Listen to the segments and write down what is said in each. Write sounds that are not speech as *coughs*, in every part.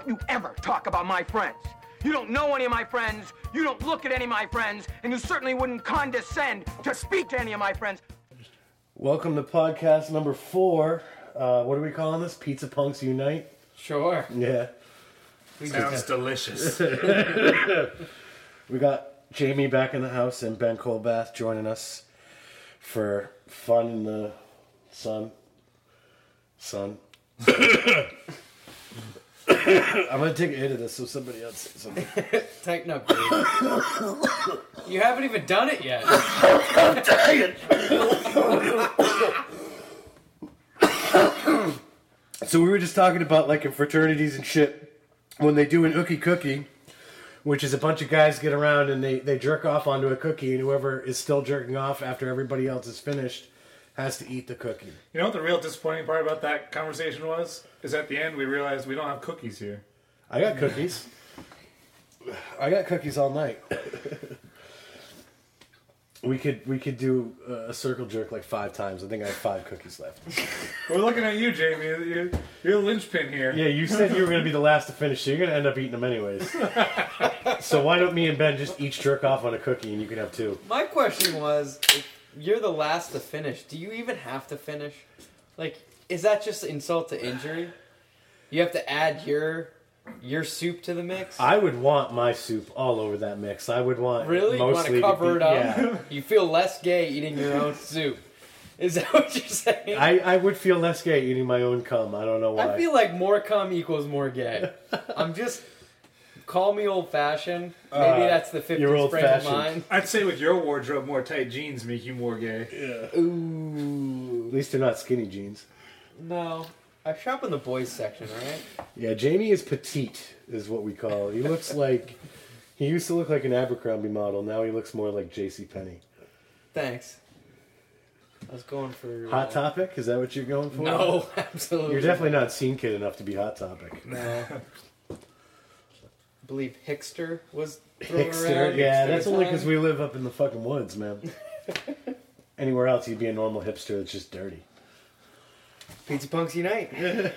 don't you ever talk about my friends. You don't know any of my friends, you don't look at any of my friends, and you certainly wouldn't condescend to speak to any of my friends. Welcome to podcast number four. Uh, what are we calling this? Pizza Punks Unite? Sure. Yeah. Sounds delicious. *laughs* We got Jamie back in the house and Ben Colbath joining us for fun in the sun. Sun. *laughs* *coughs* I'm gonna take a hit of this so somebody else says something. *coughs* Tighten up, dude. you haven't even done it yet. *coughs* So we were just talking about like in fraternities and shit when they do an ookie cookie, which is a bunch of guys get around and they, they jerk off onto a cookie and whoever is still jerking off after everybody else is finished has to eat the cookie. You know what the real disappointing part about that conversation was? Is at the end we realized we don't have cookies here. I got cookies. I got cookies all night. we could we could do a circle jerk like five times. I think I have five cookies left. We're looking at you, Jamie. You're, you're the linchpin here. Yeah, you said you were going to be the last to finish, so you're going to end up eating them anyways. *laughs* so why don't me and Ben just each jerk off on a cookie and you can have two? My question was, if you're the last to finish, do you even have to finish? Like, is that just insult to injury? You have to add your your soup to the mix. I would want my soup all over that mix. I would want really? You want mostly to cover be- it up? Yeah. *laughs* You feel less gay eating your own soup. Is that what you're saying? I, I would feel less gay eating my own cum. I don't know why. I feel like more cum equals more gay. *laughs* I'm just call me old fashioned. Maybe Uh, that's the 50s you're frame of old-fashioned. mind. I'd say with your wardrobe, more tight jeans make you more gay. Ooh, At least they're not skinny jeans. no. I shop in the boys section, alright? Yeah, Jamie is petite, is what we call. He looks *laughs* like he used to look like an Abercrombie model. Now he looks more like J.C. Penney. Thanks. I was going for uh, Hot Topic? Is that what you're going for? No, *laughs* absolutely. You're definitely not scene kid enough to be Hot Topic. No. I believe Hickster was thrown Hipster, around. yeah, at that's only because we live up in the fucking woods, man. *laughs* Anywhere else, you'd be a normal hipster that's just dirty. Pizza Punks Unite. *laughs*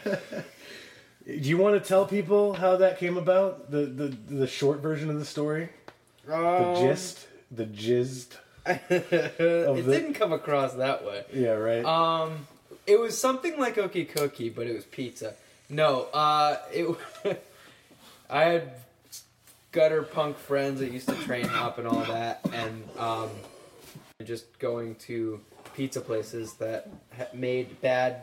Do you want to tell people how that came about? The the the short version of the story, the Um, gist, the gist. *laughs* it the- didn't come across that way. Yeah, right. Um, it was something like Okie Cookie, but it was pizza. No, uh, it. I had gutter punk friends that used to train hop and all that, and um, just going to pizza places that ha- made bad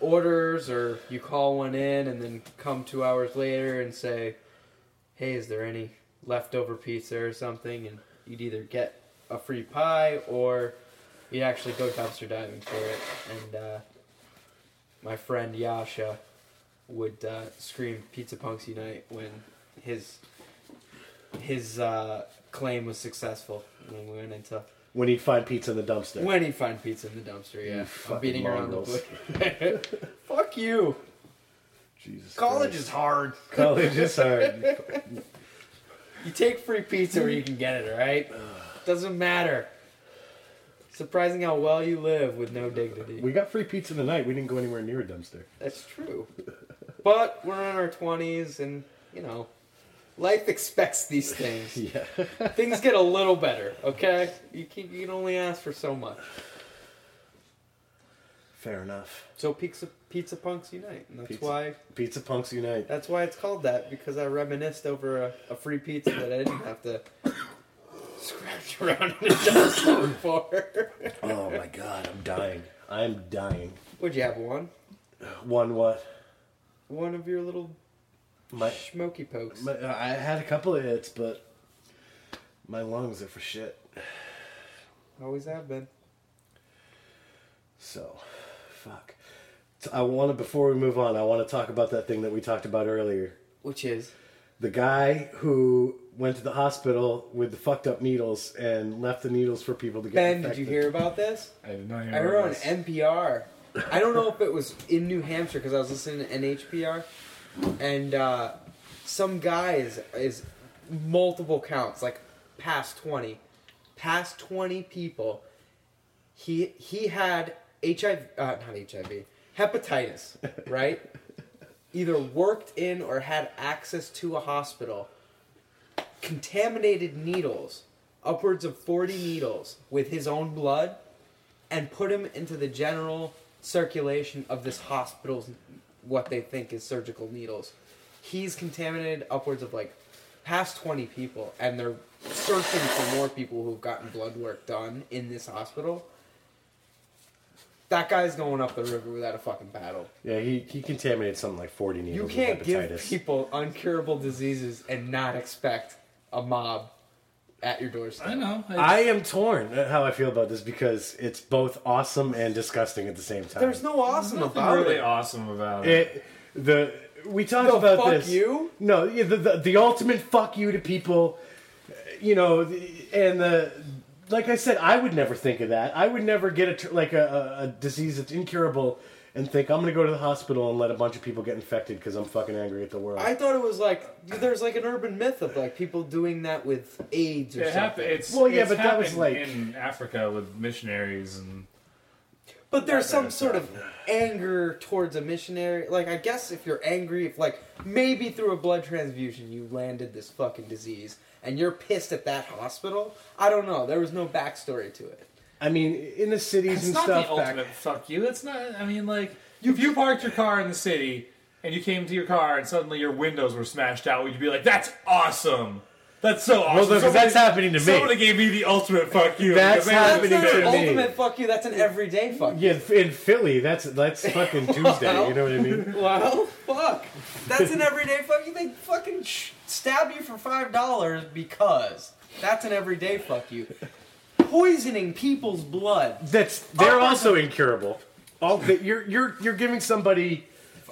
orders, or you call one in and then come two hours later and say, "Hey, is there any leftover pizza or something?" And you'd either get a free pie or you'd actually go dumpster diving for it. And uh, my friend Yasha would uh, scream "Pizza Punks Unite" when his his uh, claim was successful When we went into when he'd find pizza in the dumpster. when he'd find pizza in the dumpster, yeah, I'm beating around the bush. *laughs* Fuck you. Jesus College Christ. is hard. college is hard. *laughs* You take free pizza where you can get it, alright? *sighs* Doesn't matter. Surprising how well you live with no dignity. we got free pizza tonight. We didn't go anywhere near a dumpster. That's true. But we're in our 20s and, you know, life expects these things. *laughs* Yeah. *laughs* things get a little better, okay? You can, you can only ask for so much. Fair enough. So pizza pizza punks unite, and that's Pizza. why Pizza punks unite. that's why it's called that because I reminisced over a, a free pizza that I didn't have to *coughs* scratch around in a dumpster for. *laughs* Oh my god, I'm dying. I'm dying. Would you have one? One what? One of your little My, smoky pokes. my uh, I had a couple of hits, but my lungs are for shit. Always have been. So, fuck. So I want to before we move on, I want to talk about that thing that we talked about earlier. Which is The guy who went to the hospital with the fucked up needles and left the needles for people to get Ben. Did you hear about this? I did not hear I heard on. NPR. I don't know if it was in New Hampshire because I was listening to NHPR, and uh, some guy is is multiple counts, like past twenty, past twenty people. He he had HIV, uh, not HIV, hepatitis, *laughs* right? either worked in or had access to a hospital contaminated needles, upwards of 40 needles, with his own blood, and put him into the general circulation of this hospital's what they think is surgical needles. He's contaminated upwards of like past 20 people, and they're searching for more people who've gotten blood work done in this hospital. That guy's going up the river without a fucking paddle. Yeah, he, he contaminated something like 40 needles You can't give hepatitis. people uncurable diseases and not expect a mob at your doorstep. I know. I am torn at how I feel about this because it's both awesome and disgusting at the same time. There's no awesome nothing about really it. awesome about it. it. The we talked The about fuck this. you? No, the, the the ultimate fuck you to people. You know, and the like I said, I would never think of that. I would never get a like a, a, a disease that's incurable and think I'm going to go to the hospital and let a bunch of people get infected because I'm fucking angry at the world. I thought it was like there's like an urban myth of like people doing that with AIDS or It something. happened. It's Well, yeah, it's but that was like- in Africa with missionaries and But there's some sort of anger towards a missionary. Like, I guess if you're angry, if, like, maybe through a blood transfusion you landed this fucking disease and you're pissed at that hospital, I don't know. There was no backstory to it. I mean, in the cities It's and not stuff. the back- ultimate fuck you. It's not. I mean, like if you parked your car in the city and you came to your car and suddenly your windows were smashed out, would you be like, "That's awesome"? That's so awesome. Well, no, 'cause Somebody- that's happening to me. Somebody gave me the ultimate fuck you. That's because happening That's not to an me. ultimate fuck you. That's an everyday fuck you. Yeah, in Philly, that's that's fucking *laughs* Tuesday. You know what I mean? *laughs* Well, fuck. That's an everyday fuck you. They fucking sh- stab you for five dollars because that's an everyday fuck you. Poisoning people's blood, That's they're Oh, also incurable. All that you're you're you're giving somebody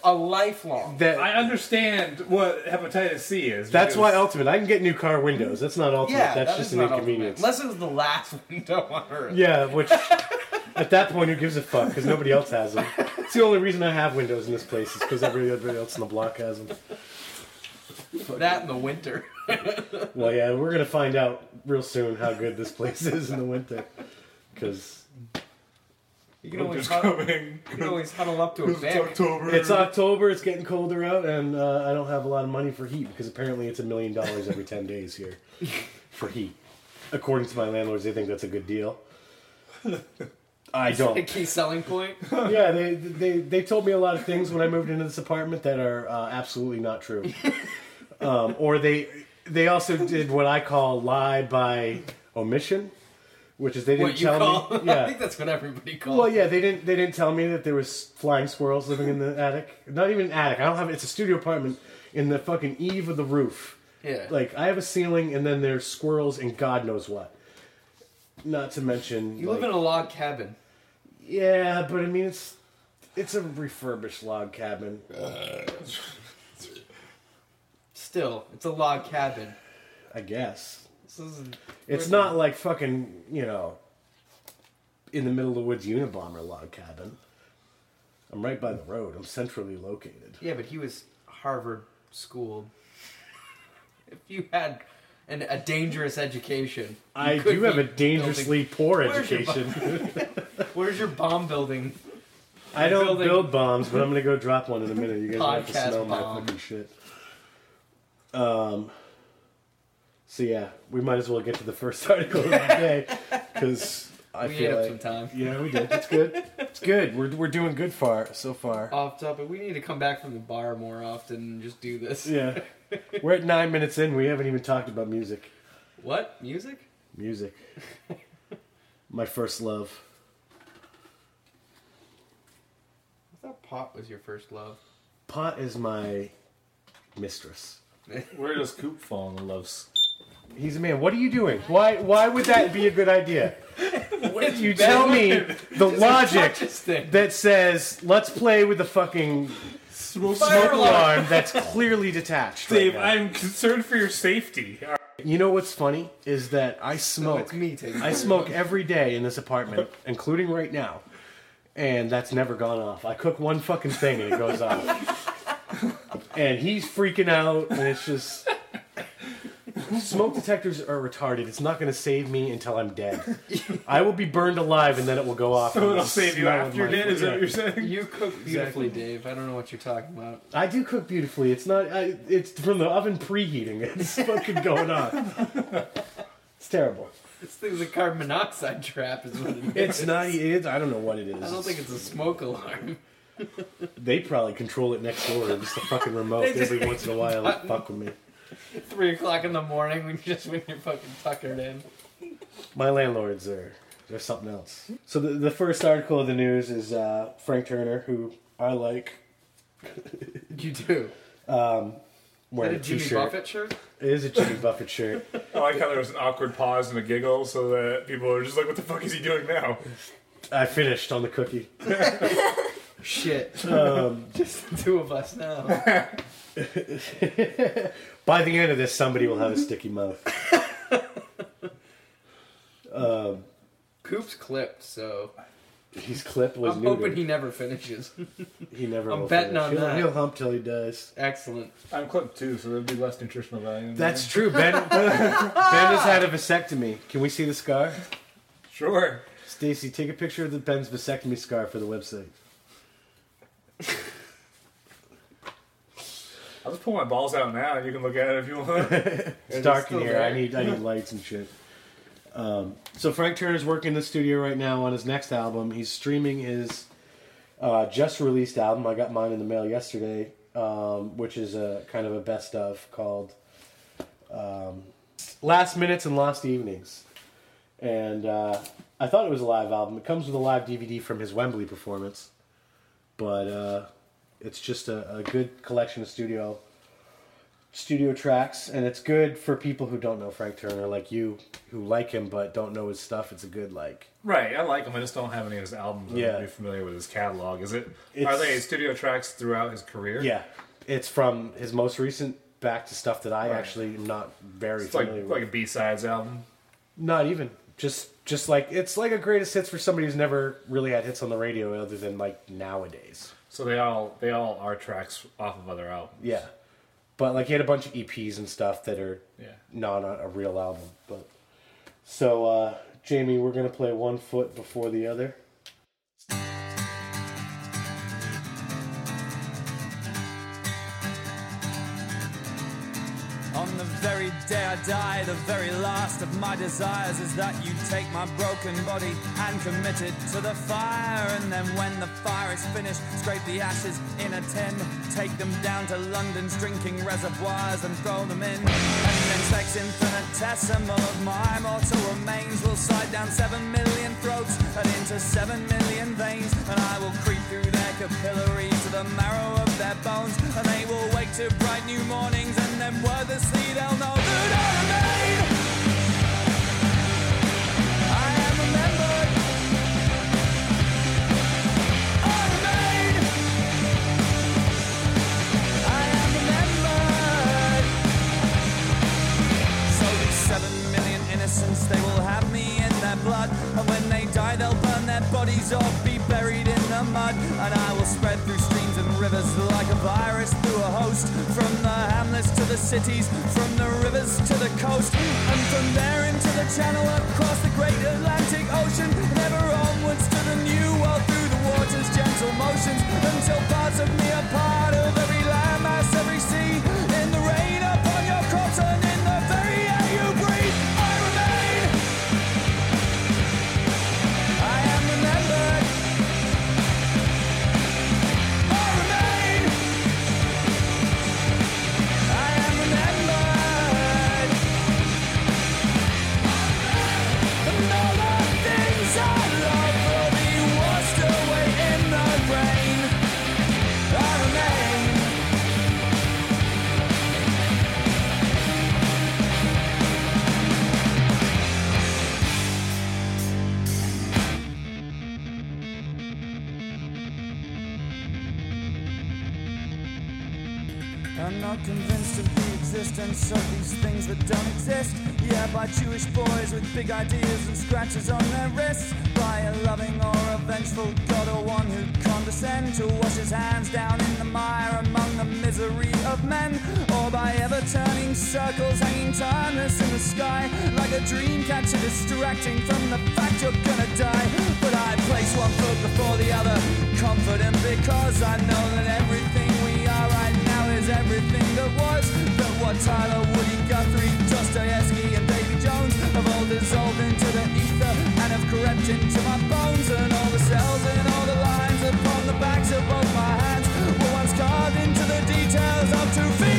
a lifelong. that. I understand what hepatitis C is. that's why because- ultimate. I can get new car windows. That's not ultimate. yeah, that's that just is an not ultimate. inconvenience. Unless it was the last *laughs* window on Earth. Yeah, which at that point, who gives a fuck? Because nobody else has them. It's the only reason I have windows in this place is because everybody else in the block has them. That in the winter. Well, yeah, we're gonna find out real soon how good this place is in the winter. Because You can always, huddle, you can always huddle up to a It's. October. it's October, it's getting colder out, and uh, I don't have a lot of money for heat because apparently it's a million dollars every ten days here for heat. According to my landlords, they think that's a good deal. I don't. A key selling point. *laughs* Yeah, they, they they told me a lot of things when I moved into this apartment that are uh, absolutely not true. *laughs* Um, or they they also did what I call lie by omission, which is they didn't What you tell call? me. *laughs* I think that's what everybody calls. Well, yeah, they didn't. They didn't tell me that there was flying squirrels living in the attic. Not even an attic. I don't have. It's a studio apartment in the fucking eave of the roof. Yeah. Like I have a ceiling, and then there's squirrels and God knows what. Not to mention, you live in a log cabin. yeah, but I mean it's it's a refurbished log cabin. Still, it's a log cabin. I guess This it's not like fucking you know in the middle of the woods Unabomber log cabin. I'm right by the road. I'm centrally located. Yeah, but he was Harvard schooled. *laughs* If you had an, a dangerous education, I do have a dangerously poor Where's your education. building- *laughs* Where's your bomb building? I don't building- build bombs, but I'm gonna go drop one in a minute. You guys have to smell my fucking shit. Um. So yeah, we might as well get to the first *laughs* article of the day because I We feel up like some time. yeah, we did. It's good. It's good. We're we're doing good far so far. Off topic. We need to come back from the bar more often and just do this. Yeah, *laughs* we're at nine minutes in. We haven't even talked about music. What music? Music. *laughs* My first love. I thought pot was your first love. Pot is my mistress. Where does Coop fall in the loves? He's a man. What are you doing? Why? Why would that be a good idea? What You tell me the logic this thing. that says let's play with the fucking Smoke, smoke alarm that's clearly detached. right Dave, now. I'm concerned for your safety. You know what's funny is that I smoke. it's me taking. I smoke every day in this apartment, including right now, and that's never gone off. I cook one fucking thing and it goes off, and he's freaking out, and it's just. Smoke detectors are retarded. It's not going to save me until I'm dead. *laughs* I will be burned alive, and then it will go off. So it'll save you smell of after you're dead. Is that what you're saying? You cook beautifully, Dave. I don't know what you're talking about. I do cook beautifully. It's not. I, it's from the oven preheating. *laughs* It's fucking going on. It's terrible. This thing's a carbon monoxide trap, is what it is. It's not. It's. I don't know what it is. I don't think it's a smoke alarm. They probably control it next door. Just a fucking remote every once in a while. and Fuck with me. Three o'clock in the morning when you just when you're fucking tuckered in. My landlords are. They're something else. So the, the first article of the news is uh, Frank Turner, who I like *laughs* You do. wearing Is that a a Jimmy. Buffett shirt? It is a Jimmy Buffett shirt. *laughs* I like how there was an awkward pause and a giggle, so that people are just like, "What the fuck is he doing now?" I finished on the cookie. *laughs* Shit. Um, *laughs* Just the two of us now. *laughs* By the end of this, somebody will have a sticky mouth. *laughs* Coop's clipped, so His clip was I'm neutered. hoping he never finishes. He never. I'm will betting finish. on he'll, that. He'll hump till he dies. Excellent. I'm clipped too, so there'll be less nutritional value. in That's there. true. Ben. ben has had a vasectomy. Can we see the scar? sure. Stacy, take a picture of the Ben's vasectomy scar for the website. *laughs* I'll just pull my balls out now, and you can look at it if you want. *laughs* It's dark in here. there. I need I need lights and shit. Um, so Frank Turner's working in the studio right now on his next album. He's streaming his uh, just released album. I got mine in the mail yesterday, um, which is a kind of a best of called um, "Last Minutes and Lost Evenings." And uh, I thought it was a live album. It comes with a live DVD from his Wembley performance, but uh, it's just a, a good collection of studio studio tracks, and it's good for people who don't know Frank Turner, like you, who like him but don't know his stuff. It's a good like. right, I like him. I just don't have any of his albums. I'm Yeah. really familiar with his catalog. Is it? It's- are they studio tracks throughout his career? Yeah, it's from his most recent back to stuff that I Right. actually am not very It's like familiar like a with. B sides album. Not even just just like it's like a greatest hits for somebody who's never really had hits on the radio other than like nowadays. So they all they all are tracks off of other albums. Yeah, but like he had a bunch of EPs and stuff that are Yeah. not a, a real album. But so uh, Jamie, we're gonna play one foot before the other. Day I die, the very last of my desires is that you take my broken body and commit it to the fire. And then when the fire is finished, scrape the ashes in a tin, take them down to London's drinking reservoirs and throw them in. And then sex infinitesimal of my mortal remains will slide down seven million throats and into seven million veins. And I will creep through their capillaries to the marrow of their bones. And they will wake to bright new mornings and then wordlessly they'll know that I remain. I am remembered. I remain. I am remembered. So these seven million innocents, they will have me in their blood. And when they die, they'll burn their bodies or mud. And I will spread through streams and rivers like a virus through a host. From the hamlets to the cities, from the rivers to the coast. And from there into the channel, across the great Atlantic Ocean. And ever onwards to the new world through the water's gentle motions. Until parts of me are part circles hanging timeless in the sky, like a dream catcher distracting from the fact you're gonna die. But I place one foot before the other, confident because I know that everything we are right now is everything that was. But Wat Tyler, Woody Guthrie, Dostoevsky, and Davy Jones have all dissolved into the ether and have crept into my bones and all the cells and all the lines upon the backs of both my hands were once carved into the details of two feet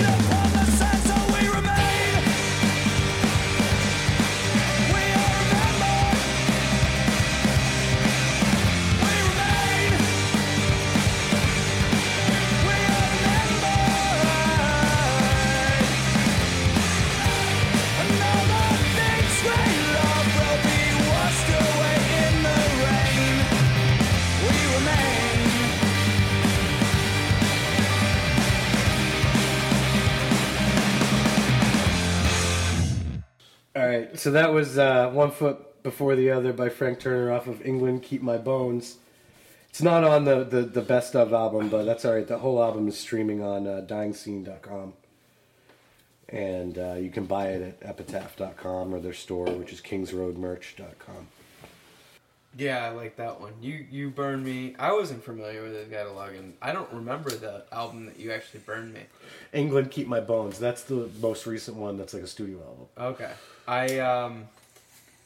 right, so that was uh, One Foot Before the Other by Frank Turner off of England Keep My Bones. It's not on the, the, the best of album, but that's all right. The whole album is streaming on uh, dyingscene.com. And uh, you can buy it at epitaph.com or their store, which is kingsroadmerch.com. Yeah, I like that one. You you burned me. I wasn't familiar with his catalog, and I don't remember the album that you actually burned me. England Keep My Bones. That's the most recent one that's like a studio album. Okay. I um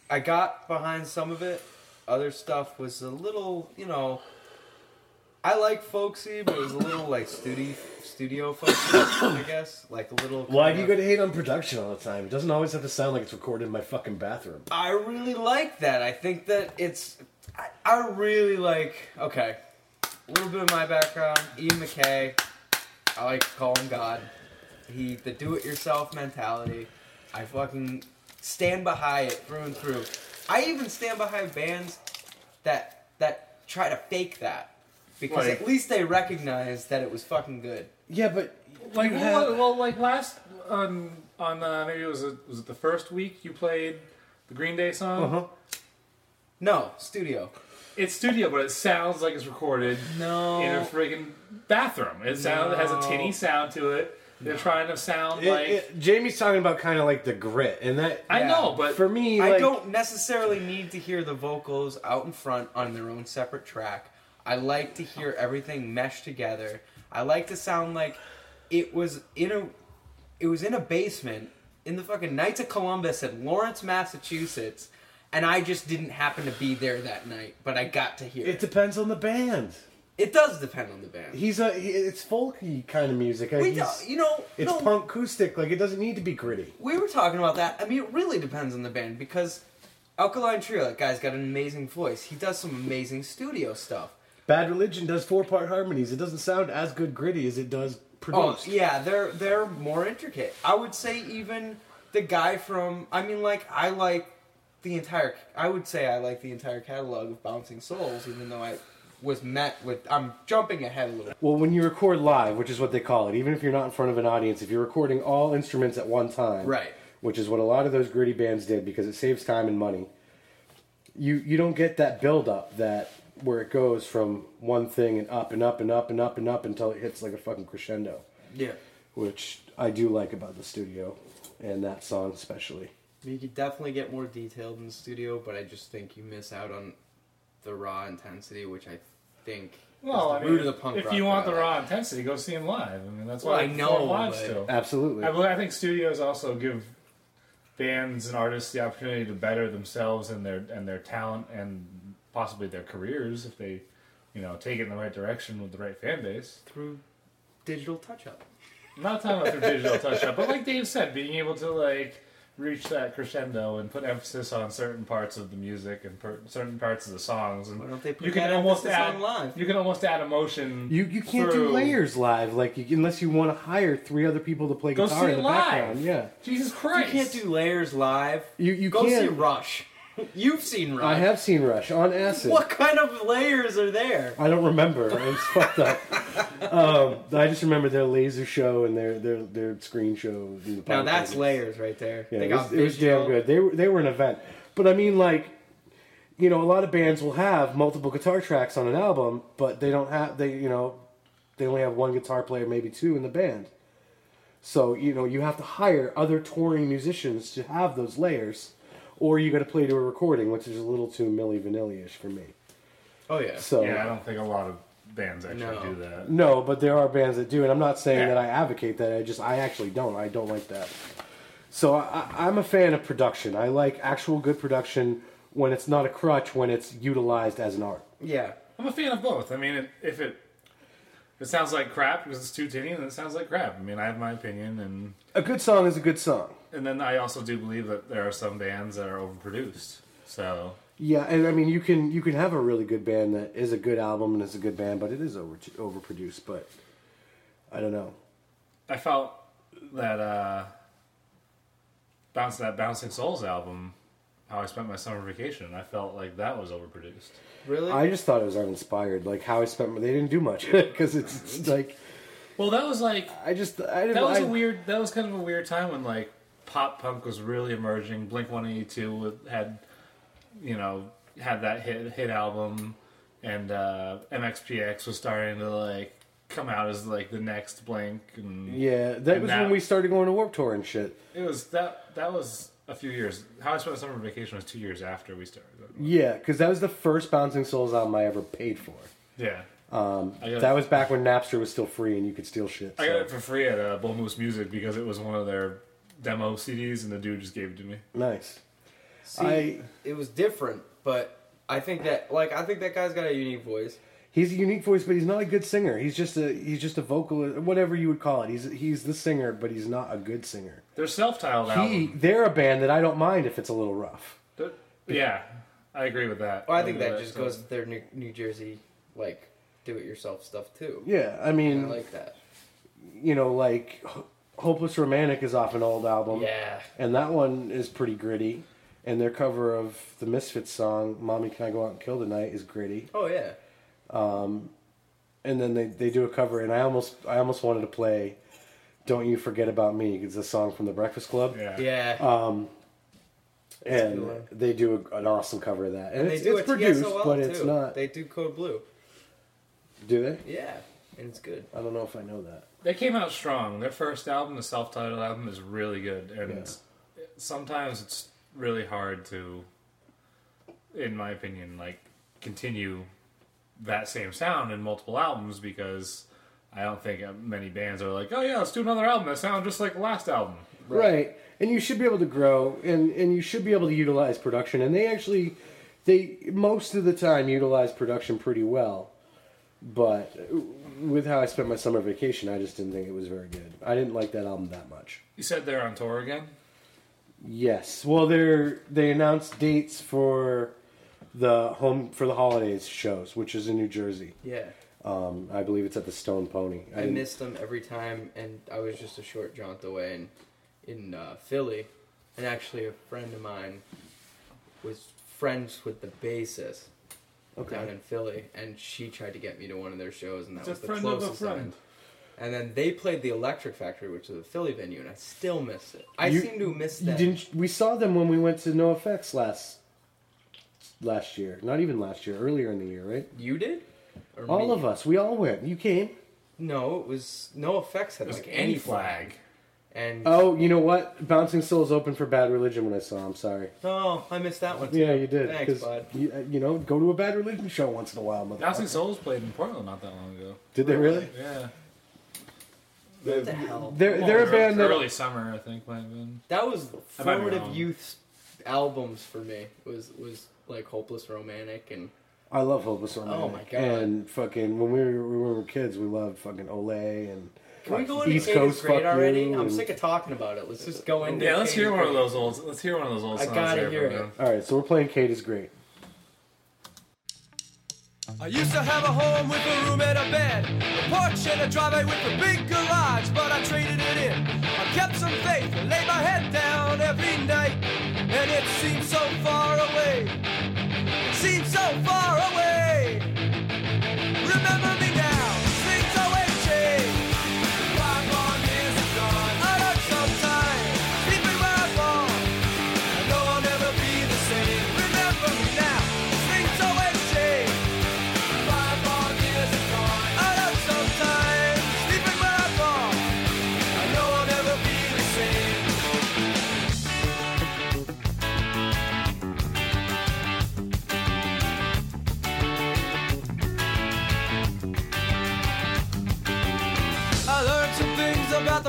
I got behind some of it. Other stuff was a little, you know, I like folksy, but it was a little like studio studio folksy, I guess. Like a little Why do you go to hate on production all the time? It doesn't always have to sound like it's recorded in my fucking bathroom. I really like that. I think that it's I, I really like okay. A little bit of my background, Ian MacKaye. I like to call him God. He the do it yourself mentality. I fucking stand behind it through and through. I even stand behind bands that that try to fake that. Because Like- at least they recognize that it was fucking good. Yeah, but Like you well, have- well, like last on on uh, maybe it was a, was it the first week you played the Green Day song. Uh-huh. No, studio. It's studio, but it sounds like it's recorded No. in a friggin' bathroom. It sounds it has a tinny sound to it. They're trying to sound It- like it- Jamie's talking about kind of like the grit, and that I Yeah. know, but for me, I like, don't necessarily need to hear the vocals out in front on their own separate track. I like to hear everything meshed together. I like to sound like it was in a it was in a basement in the fucking Knights of Columbus in Lawrence, Massachusetts, and I just didn't happen to be there that night, but I got to hear It it. depends on the band. It does depend on the band. He's a he, it's folky kind of music. we don't, you know, it's no, punk acoustic. Like it doesn't need to be gritty. we were talking about that. I mean, it really depends on the band because Alkaline Trio, that guy's got an amazing voice. He does some amazing studio stuff. Bad Religion does four part harmonies. It doesn't sound as good gritty as it does Oh yeah, they're they're more intricate. I would say even the guy from I mean like I like the entire I would say I like the entire catalog of Bouncing Souls, even though I was met with I'm jumping ahead a little. Well, when you record live, which is what they call it, even if you're not in front of an audience, if you're recording all instruments at one time, Right. which is what a lot of those gritty bands did because it saves time and money. You you don't get that build up that where it goes from one thing and up and up and up and up and up until it hits like a fucking crescendo, Yeah. which I do like about the studio and that song especially. You could definitely get more detailed in the studio, but I just think you miss out on the raw intensity, which I think well, is I the mean, root of the punk if rock you want that the raw intensity, go see them live. I mean, that's Well, why I know, perform live but- still. Absolutely. I, well, I think studios also give bands and artists the opportunity to better themselves and their and their talent and possibly their careers if they, you know, take it in the right direction with the right fan base. through digital touch up. I'm not talking about through digital touch up, but like Dave said, being able to like reach that crescendo and put emphasis on certain parts of the music and per- certain parts of the songs, and Why don't they put you can that almost add on live? you can almost add emotion. You you can't through- do layers live like you, unless you want to hire three other people to play Go guitar see in the live. background. Yeah, Jesus Christ, You can't do layers live. you you Go see can't. Rush. You've seen Rush. I have seen Rush on acid. What kind of layers are there? I don't remember. Was fucked up. Um, I just remember their laser show and their their their screen show. Now that's layers right there. Yeah, they it was, it was damn good. They were they were an event, but I mean, like, you know, a lot of bands will have multiple guitar tracks on an album, but they don't have they you know they only have one guitar player, maybe two in the band. So you know you have to hire other touring musicians to have those layers, or you got to play to a recording, which is a little too Milli Vanilli-ish for me. Oh yeah. So Yeah, I don't think a lot of bands actually No. do that. no, but there are bands that do, and I'm not saying Yeah. that I advocate that. I just I actually don't. I don't like that. So I, I'm a fan of production. I like actual good production when it's not a crutch, when it's utilized as an art. Yeah. I'm a fan of both. I mean, if it if it sounds like crap because it's too tinny, then it sounds like crap. I mean, I have my opinion, and A good song is a good song. And then I also do believe that there are some bands that are overproduced. So Yeah, and I mean you can you can have a really good band that is a good album and is a good band, but it is over overproduced. But I don't know. I felt that uh, bounce that Bouncing Souls album, how I spent my summer vacation. I felt like that was overproduced. Really? I just thought it was uninspired. Like how I spent. They didn't do much *laughs* because it's, it's like Well, that was like I just I didn't. that was I, a weird. That was kind of a weird time when like pop punk was really emerging. Blink One Eighty Two had, you know, had that hit hit album, and uh, MXPX was starting to like come out as like the next Blink, and Yeah, that was that- when we started going to Warped Tour and shit. it was that that was a few years. How I spent summer vacation was two years after we started. Yeah, because that was the first Bouncing Souls album I ever paid for. Yeah, Um, that was back when Napster was still free and you could steal shit. I got it for free at uh, Bull Moose Music because it was one of their demo CDs, and the dude just gave it to me. Nice. See, I- it was different, but I think that like I think that guy's got a unique voice. He's a unique voice, but he's not a good singer. He's just a he's just a vocalist, whatever you would call it. He's he's the singer, but he's not a good singer. They're self-titled He album. they're a band that I don't mind if it's a little rough. They're- Yeah, I agree with that. Well, I think that Uh, just goes with their New, New Jersey like do-it-yourself stuff too. Yeah, I mean, I mean, like that. you know, like Ho- Hopeless Romantic is off an old album. Yeah. And that one is pretty gritty. And their cover of the Misfits song, Mommy Can I Go Out and Kill Tonight, is gritty. Oh yeah. And then they, they do a cover, and I almost I almost wanted to play Don't You Forget About Me, it's a song from the Breakfast Club. Yeah. Yeah. Um, and they do a, an awesome cover of that. And, and they it's, do it's it produced, TSOL but it's not. They do Code Blue. do they? Yeah, and it's good. I don't know if I know that. They came out strong. Their first album, the self-titled album, is really good, and sometimes it's really hard to, in my opinion, like continue that same sound in multiple albums because I don't think many bands are like, oh yeah, let's do another album that sounds just like the last album. Right. And you should be able to grow and, and you should be able to utilize production and they actually they most of the time utilize production pretty well. But with how I spent my summer vacation, I just didn't think it was very good. I didn't like that album that much. You said they're on tour again. Yes. Well, they're they announced dates for the home for the holidays shows, which is in New Jersey. Yeah. Um, I believe it's at the Stone Pony. I didn't- missed them every time, and I was just a short jaunt away in in uh, Philly, and actually a friend of mine was friends with the bassist down in Philly, and she tried to get me to one of their shows, and that It's a was the friend of a closest. I friend. went. And then they played the Electric Factory, which is a Philly venue, and I still missed it. I You- seem to miss missed that. didn't. We saw them when we went to NOFX last last year. Not even last year. Earlier in the year, right? You did? Or All me? of us. We all went. You came. No, it was NOFX had It was like Anti-Flag. And Oh, you know what? Bouncing Souls open for Bad Religion when I saw. I'm sorry. oh, I missed that one. Too. Yeah, you did. Thanks, 'cause bud. You, uh, you know, go to a Bad Religion show once in a while. Bouncing motherfucker. Souls played in Portland not that long ago. Did they really? Yeah. What the hell? They're they're a band that early summer, I think, might have been. That was I might be formative wrong. youth albums for me. Was was like hopeless romantic and I love Hopeless Romantic. Oh my God. And fucking when we were, when we were kids, we loved fucking Olay and Can we go into East Kate Coast Great Fuck already? You I'm sick of talking about it. Let's just go into Yeah, let's hear is one of those old. Let's hear one of those old I songs. gotta here hear from it. them. All right, so we're playing Kate is Great. I used to have a home with a room and a bed, a porch and a driveway with a big garage, but I traded it in. I kept some faith and laid my head down every night, and it seemed so far away. It seemed so far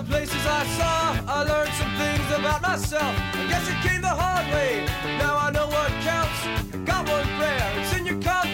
things I saw, I learned some things about myself. I guess it came the hard way. Now I know what counts. Got one prayer, it's in your confidence.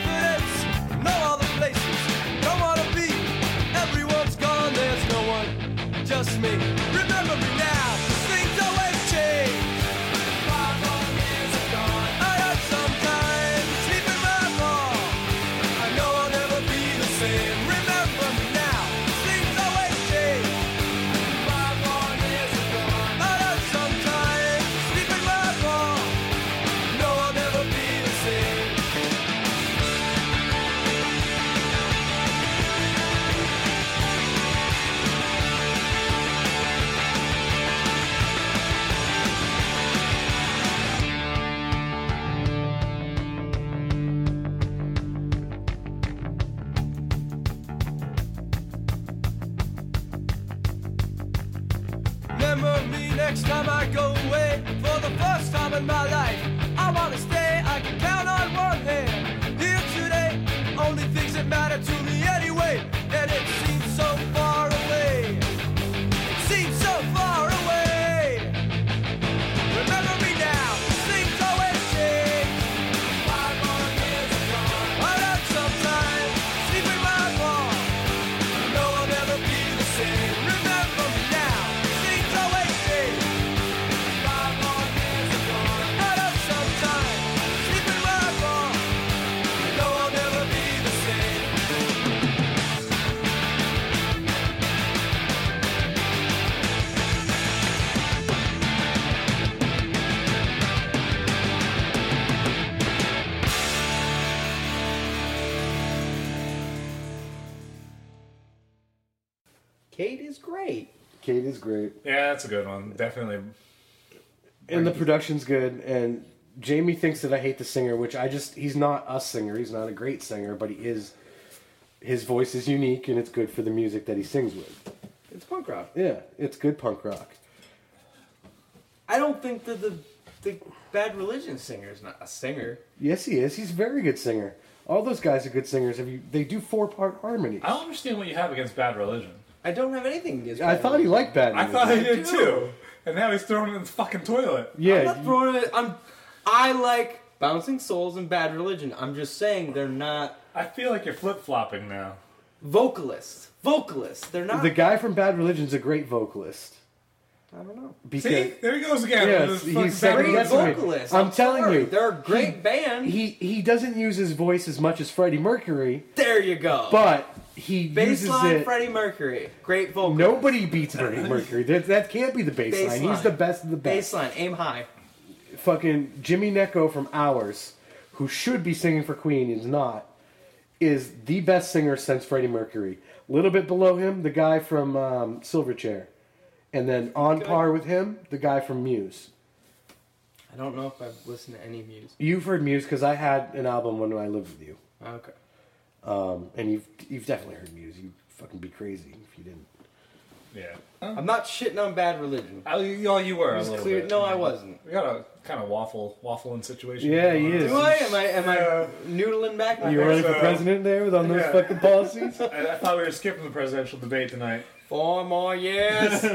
In my life. Great. Kate is great, Yeah, that's a good one. Definitely. and the production's good. And Jamie thinks that I hate the singer, which I just—he's not a singer. He's not a great singer, but he is. His voice is unique, and it's good for the music that he sings with. It's punk rock. Yeah, it's good punk rock. I don't think that the the Bad Religion singer is not a singer. Yes, he is. He's a very good singer. All those guys are good singers. Have you? They do four-part harmonies. I don't understand what you have against bad religion. I don't have anything against. I Bad thought he liked bad. I thought he did do. too. And now he's throwing it in the fucking toilet. Yeah, I'm not you- throwing it. I'm. I like Bouncing Souls and Bad Religion. I'm just saying they're not I feel like you're flip flopping now. vocalists. Vocalists. They're not. the guy from Bad Religion's a great vocalist. I don't know. Because See, there he goes again. Yes, with his he's fucking second bad Great guessing religion. me. vocalists. I'm telling sorry. you, they're a great band. he he doesn't use his voice as much as Freddie Mercury, there you go. but he uses baseline. Freddie Mercury. Great vocalist. Nobody beats Freddie Mercury. That, that can't be the baseline. Baseline. He's the best of the best. Baseline. Aim high. Fucking Jimmy Gnecco from Ours, who should be singing for Queen, is not, is the best singer since Freddie Mercury. A little bit below him, the guy from um, Silverchair. And then on par with him, the guy from Muse. I don't know if I've listened to any Muse. You've heard Muse because I had an album when I lived with you. Okay. Um, and you've you've definitely heard Muse. You'd fucking be crazy if you didn't. Yeah. I'm not shitting on Bad Religion. Oh, you, oh, you were a was little clear. bit. No, I wasn't. We got a kind of waffle waffling situation. Yeah, going he on. is. Do I? Am I? Am Yeah. I noodling back? my You running for so. president there with on those Yeah. fucking policies? *laughs* I, I thought we were skipping the presidential debate tonight. Four more years. *laughs*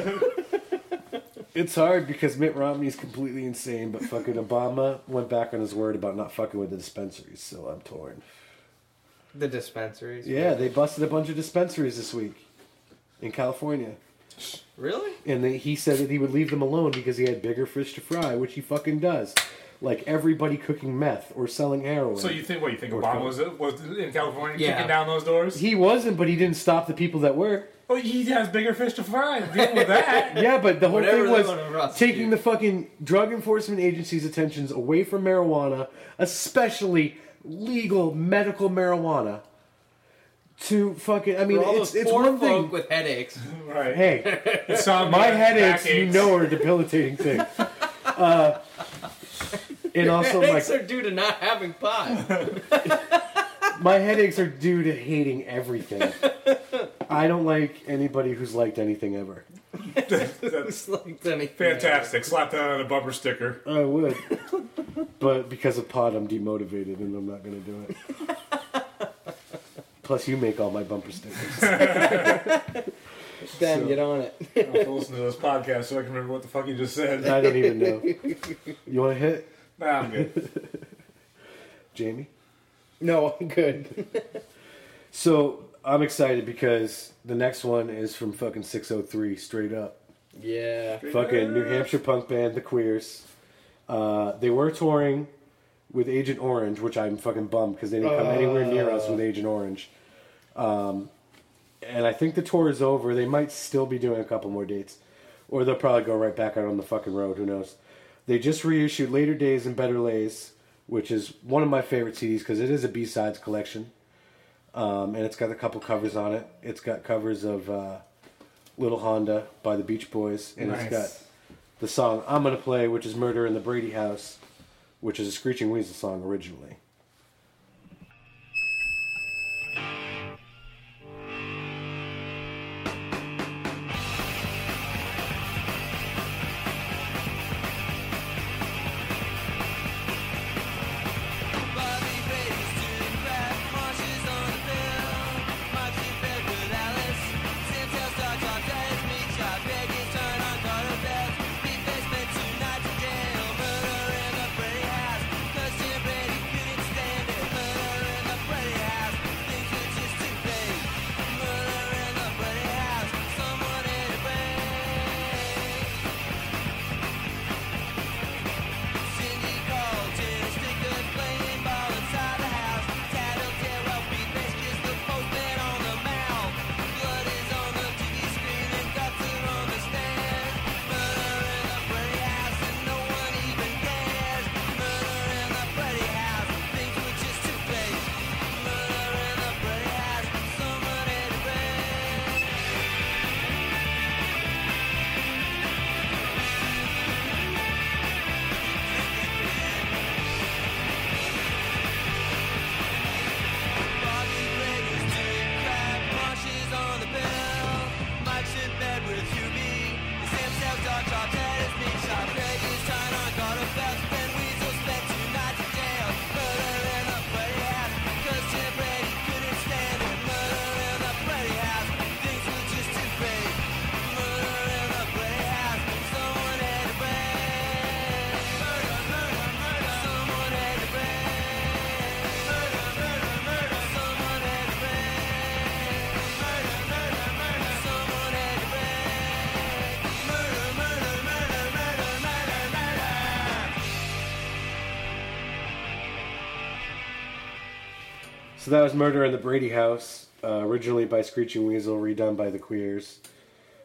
It's hard because Mitt Romney's completely insane, but fucking Obama went back on his word about not fucking with the dispensaries, so I'm torn. The dispensaries. Yeah, they busted a bunch of dispensaries this week in California. Really? And they, he said that he would leave them alone because he had bigger fish to fry, which he fucking does. Like everybody cooking meth or selling heroin. So you think what you think Or Obama Phil- was uh, was in California Yeah. kicking down those doors? he wasn't, but he didn't stop the people that were. Oh, he has bigger fish to fry. Deal with that. *laughs* Yeah, but the whole Whatever thing they was wanna prosecute. taking the fucking drug enforcement agency's attentions away from marijuana, especially legal medical marijuana, to fucking. I mean, For all it's those it's poor one folk thing. with headaches. *laughs* right. Hey, *laughs* Insomnia, my headaches, you backaches. know, are a debilitating thing. *laughs* Uh, and also, my headaches are due to not having pot. my headaches are due to hating everything. I don't like anybody who's liked anything ever. That's It's like anything fantastic. Slap that on a bumper sticker. I would, but because of pot, I'm demotivated and I'm not going to do it. Plus, you make all my bumper stickers. Ben, So- get on it. I have to listen to this podcast so I can remember what the fuck you just said. I don't even know. You want to hit Nah, I'm good. Jamie? no, I'm good. So I'm excited because the next one is from fucking 603 straight up. yeah. Fucking New Hampshire punk band, The Queers. Uh, they were touring with Agent Orange, which I'm fucking bummed because they didn't come anywhere near us with Agent Orange. Um, and I think the tour is over. They might still be doing a couple more dates, or they'll probably go right back out on the fucking road. Who knows? They just reissued Later Days and Better Lays, which is one of my favorite CDs because it is a B sides collection, um, and it's got a couple covers on it. It's got covers of uh, Little Honda by the Beach Boys, and it's got the song I'm gonna play, which is Murder in the Brady House, which is a Screeching Weasel song originally. So that was Murder in the Brady House, uh, originally by Screeching Weasel, redone by the Queers.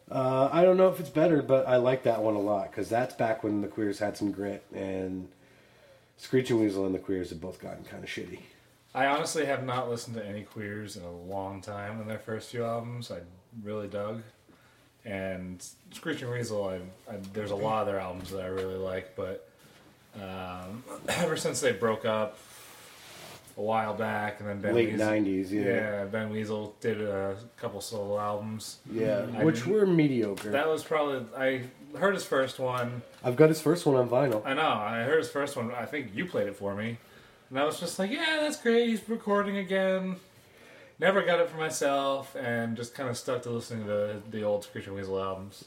Uh, I don't know if it's better, but I like that one a lot because that's back when the Queers had some grit, and Screeching Weasel and the Queers have both gotten kind of shitty. I honestly have not listened to any Queers in a long time. In their first few albums, I really dug. And Screeching Weasel, I, I, there's a lot of their albums that I really like, but um, *clears throat* ever since they broke up a while back, and then Ben Late Weasel, 90s, yeah. yeah, Ben Weasel did a couple solo albums. Yeah, I which didn't- were mediocre. That was probably I heard his first one. I've got his first one on vinyl. I know. I heard his first one. I think you played it for me, and I was just like, "Yeah, that's great. He's recording again." Never got it for myself, and just kind of stuck to listening to the old Screeching Weasel albums.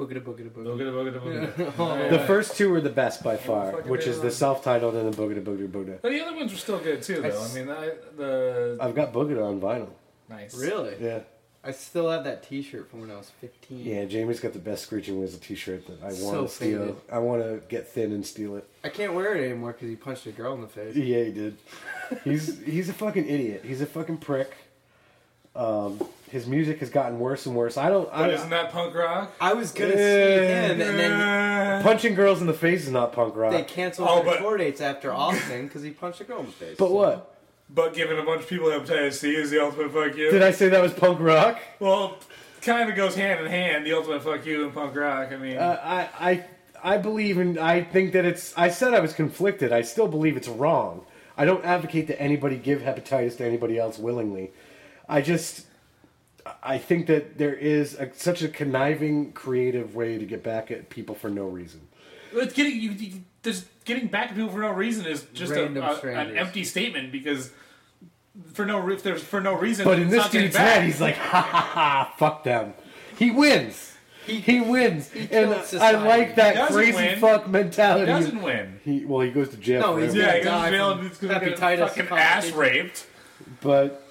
Boogada boogada boogada. Boogada, boogada, boogada. *laughs* Oh, The first two were the best by far, fucking which is the self-titled and the Boogada Boogada Boogada. But the other ones were still good too, though. I, s- mean, I, the I've got Boogada on vinyl. nice. Really? Yeah, I still have that T-shirt from when I was 15. yeah. Jamie's got the best Screeching Weasel T-shirt that I want So to steal. faded. I want to get thin and steal it. I can't wear it anymore because he punched a girl in the face. Yeah, he did. He's he's a fucking idiot. He's a fucking prick. Um, his music has gotten worse and worse. I don't. I, But isn't that punk rock? I was gonna see him, and then punching girls in the face is not punk rock. they canceled Oh, their but- tour dates after Austin because he punched a girl in the face. but so- what? But giving a bunch of people hepatitis C is the ultimate fuck you. Did I say that was punk rock? Well, kind of goes hand in hand. The ultimate fuck you and punk rock. I mean, Uh, I I I believe and I think that it's. I said I was conflicted. I still believe it's wrong. I don't advocate that anybody give hepatitis to anybody else willingly. I just. I think that there is a, such a conniving, creative way to get back at people for no reason. It's getting you, you. Just getting back at people for no reason is just a, a- an empty statement because for no if there's for no reason. But in this dude's head, he's like, ha ha ha, fuck them. He wins. He, wins, and I like that crazy win. fuck mentality. he doesn't win. He well, he goes to jail. No, for he's it. Yeah, he die goes to jail from and he's gonna get hepatitis fucking ass raped. but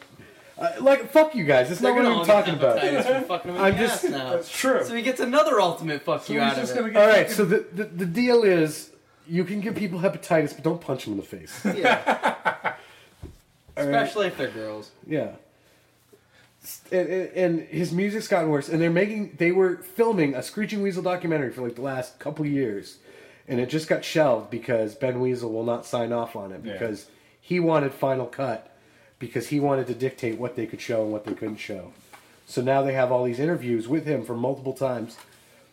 uh, like, fuck you guys. That's They're not what I'm talking about. hepatitis from *laughs* fucking him in I'm just- ass now. That's true. So he gets another ultimate fuck So you out of it. All right, so the, the the deal is, you can give people hepatitis, but don't punch them in the face. *laughs* Yeah, All right? especially if they're girls. Yeah. And, and, and his music's gotten worse, and they're making. They were filming a Screeching Weasel documentary for like the last couple years, and it just got shelved because Ben Weasel will not sign off on it Yeah. because he wanted Final Cut because he wanted to dictate what they could show and what they couldn't show. So now they have all these interviews with him for multiple times,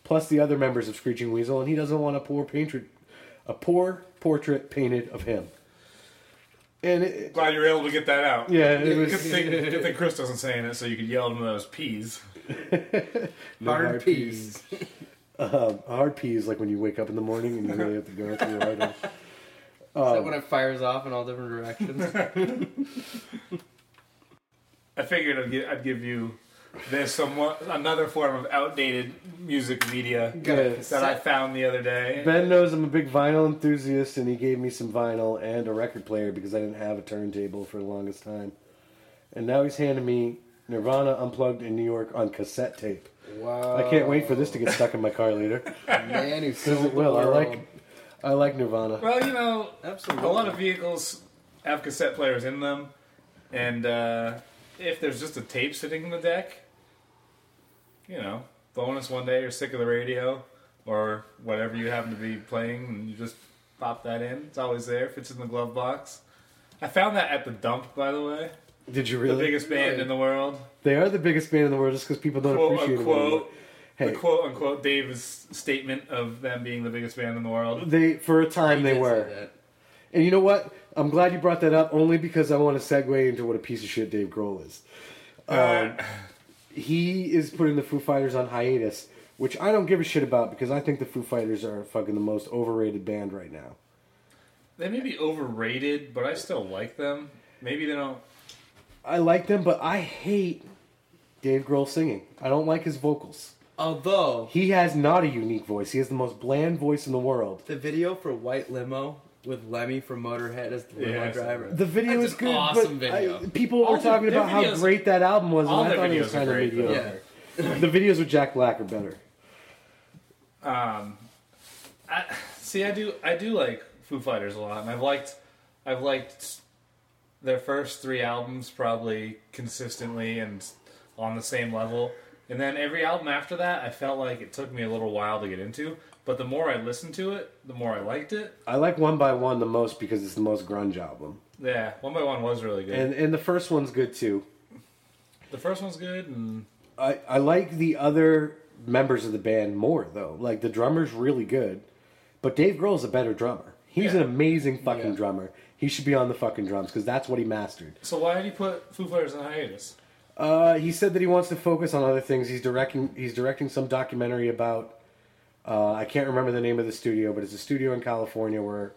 plus the other members of Screeching Weasel, and he doesn't want a poor portrait, a poor portrait painted of him. And it, Glad you were able to get that out. yeah, it was Good thing, good thing Chris doesn't say in it, so you could yell at him those peas. *laughs* No Hard hard peas. *laughs* Um, hard pee is like when you wake up in the morning and you really have to go through your item. Is that um, when it fires off in all different directions? *laughs* I figured I'd give, I'd give you this somewhat another form of outdated music media Good. that I found the other day. Ben knows I'm a big vinyl enthusiast, and he gave me some vinyl and a record player because I didn't have a turntable for the longest time. And now he's handing me Nirvana Unplugged in New York on cassette tape. wow. I can't wait for this to get stuck in my car later. Man who *laughs* Because sold it the will. I like, I like Nirvana. Well, you know, Absolutely. a lot of vehicles have cassette players in them, and uh, if there's just a tape sitting in the deck, you know, bonus one day you're sick of the radio or whatever you happen to be playing, and you just pop that in. It's always there. Fits in the glove box. I found that at the dump, by the way. Did you really? The biggest band Really? in the world. They are the biggest band in the world just because people don't Quote appreciate them. Anymore. unquote. Hey, The quote unquote Dave's statement of them being the biggest band in the world. they for a time He they were. And you know what? I'm glad you brought that up only because I want to segue into what a piece of shit Dave Grohl is. Uh, He is putting the Foo Fighters on hiatus, which I don't give a shit about because I think the Foo Fighters are fucking the most overrated band right now. they may be overrated, but I still like them. Maybe they don't. I like them, but I hate Dave Grohl singing. I don't like his vocals. Although He has not a unique voice. He has the most bland voice in the world. the video for White Limo with Lemmy from Motorhead as the limo Yeah, driver. The video That's is an good, awesome but video. I, people All were the- talking their about how videos- great that album was, all and I their thought it was are kind of great, though. mediocre. yeah. The videos with Jack Black are better. Um, I, see, I do, I do like Foo Fighters a lot, and I've liked, I've liked their first three albums probably consistently and on the same level. And then every album after that, I felt like it took me a little while to get into. But the more I listened to it, the more I liked it. I like One by One the most because it's the most grunge album, Yeah, one by one was really good. and and the first one's good too. the first one's good, and I I like the other members of the band more though. Like the drummer's really good, but Dave Grohl's a better drummer. He's Yeah. an amazing fucking Yeah. drummer. He should be on the fucking drums because that's what he mastered. so why did he put Foo Fighters on hiatus? Uh, he said that he wants to focus on other things. He's directing. He's directing some documentary about. Uh, I can't remember the name of the studio, but it's a studio in California where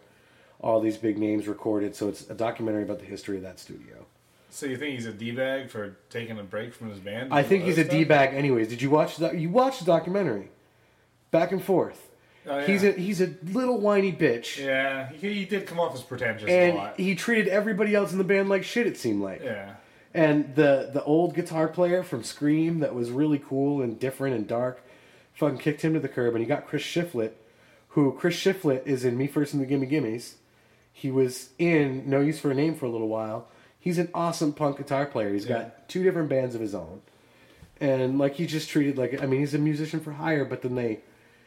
all these big names recorded. So it's a documentary about the history of that studio. So you think he's a d bag for taking a break from his band? I think he's a d bag. Anyways, did you watch that? You watched the documentary, back and forth. Oh, yeah. He's a he's a little whiny bitch, Yeah, he, he did come off as pretentious a and lot. he treated everybody else in the band like shit. It seemed like. yeah. And the the old guitar player from Scream that was really cool and different and dark, fucking kicked him to the curb. And he got Chris Shiflett, who Chris Shiflett is in Me First and the Gimme Gimmes. He was in No Use for a Name for a little while. He's an awesome punk guitar player. He's Yeah. got two different bands of his own, and like he's just treated like I mean he's a musician for hire, but then they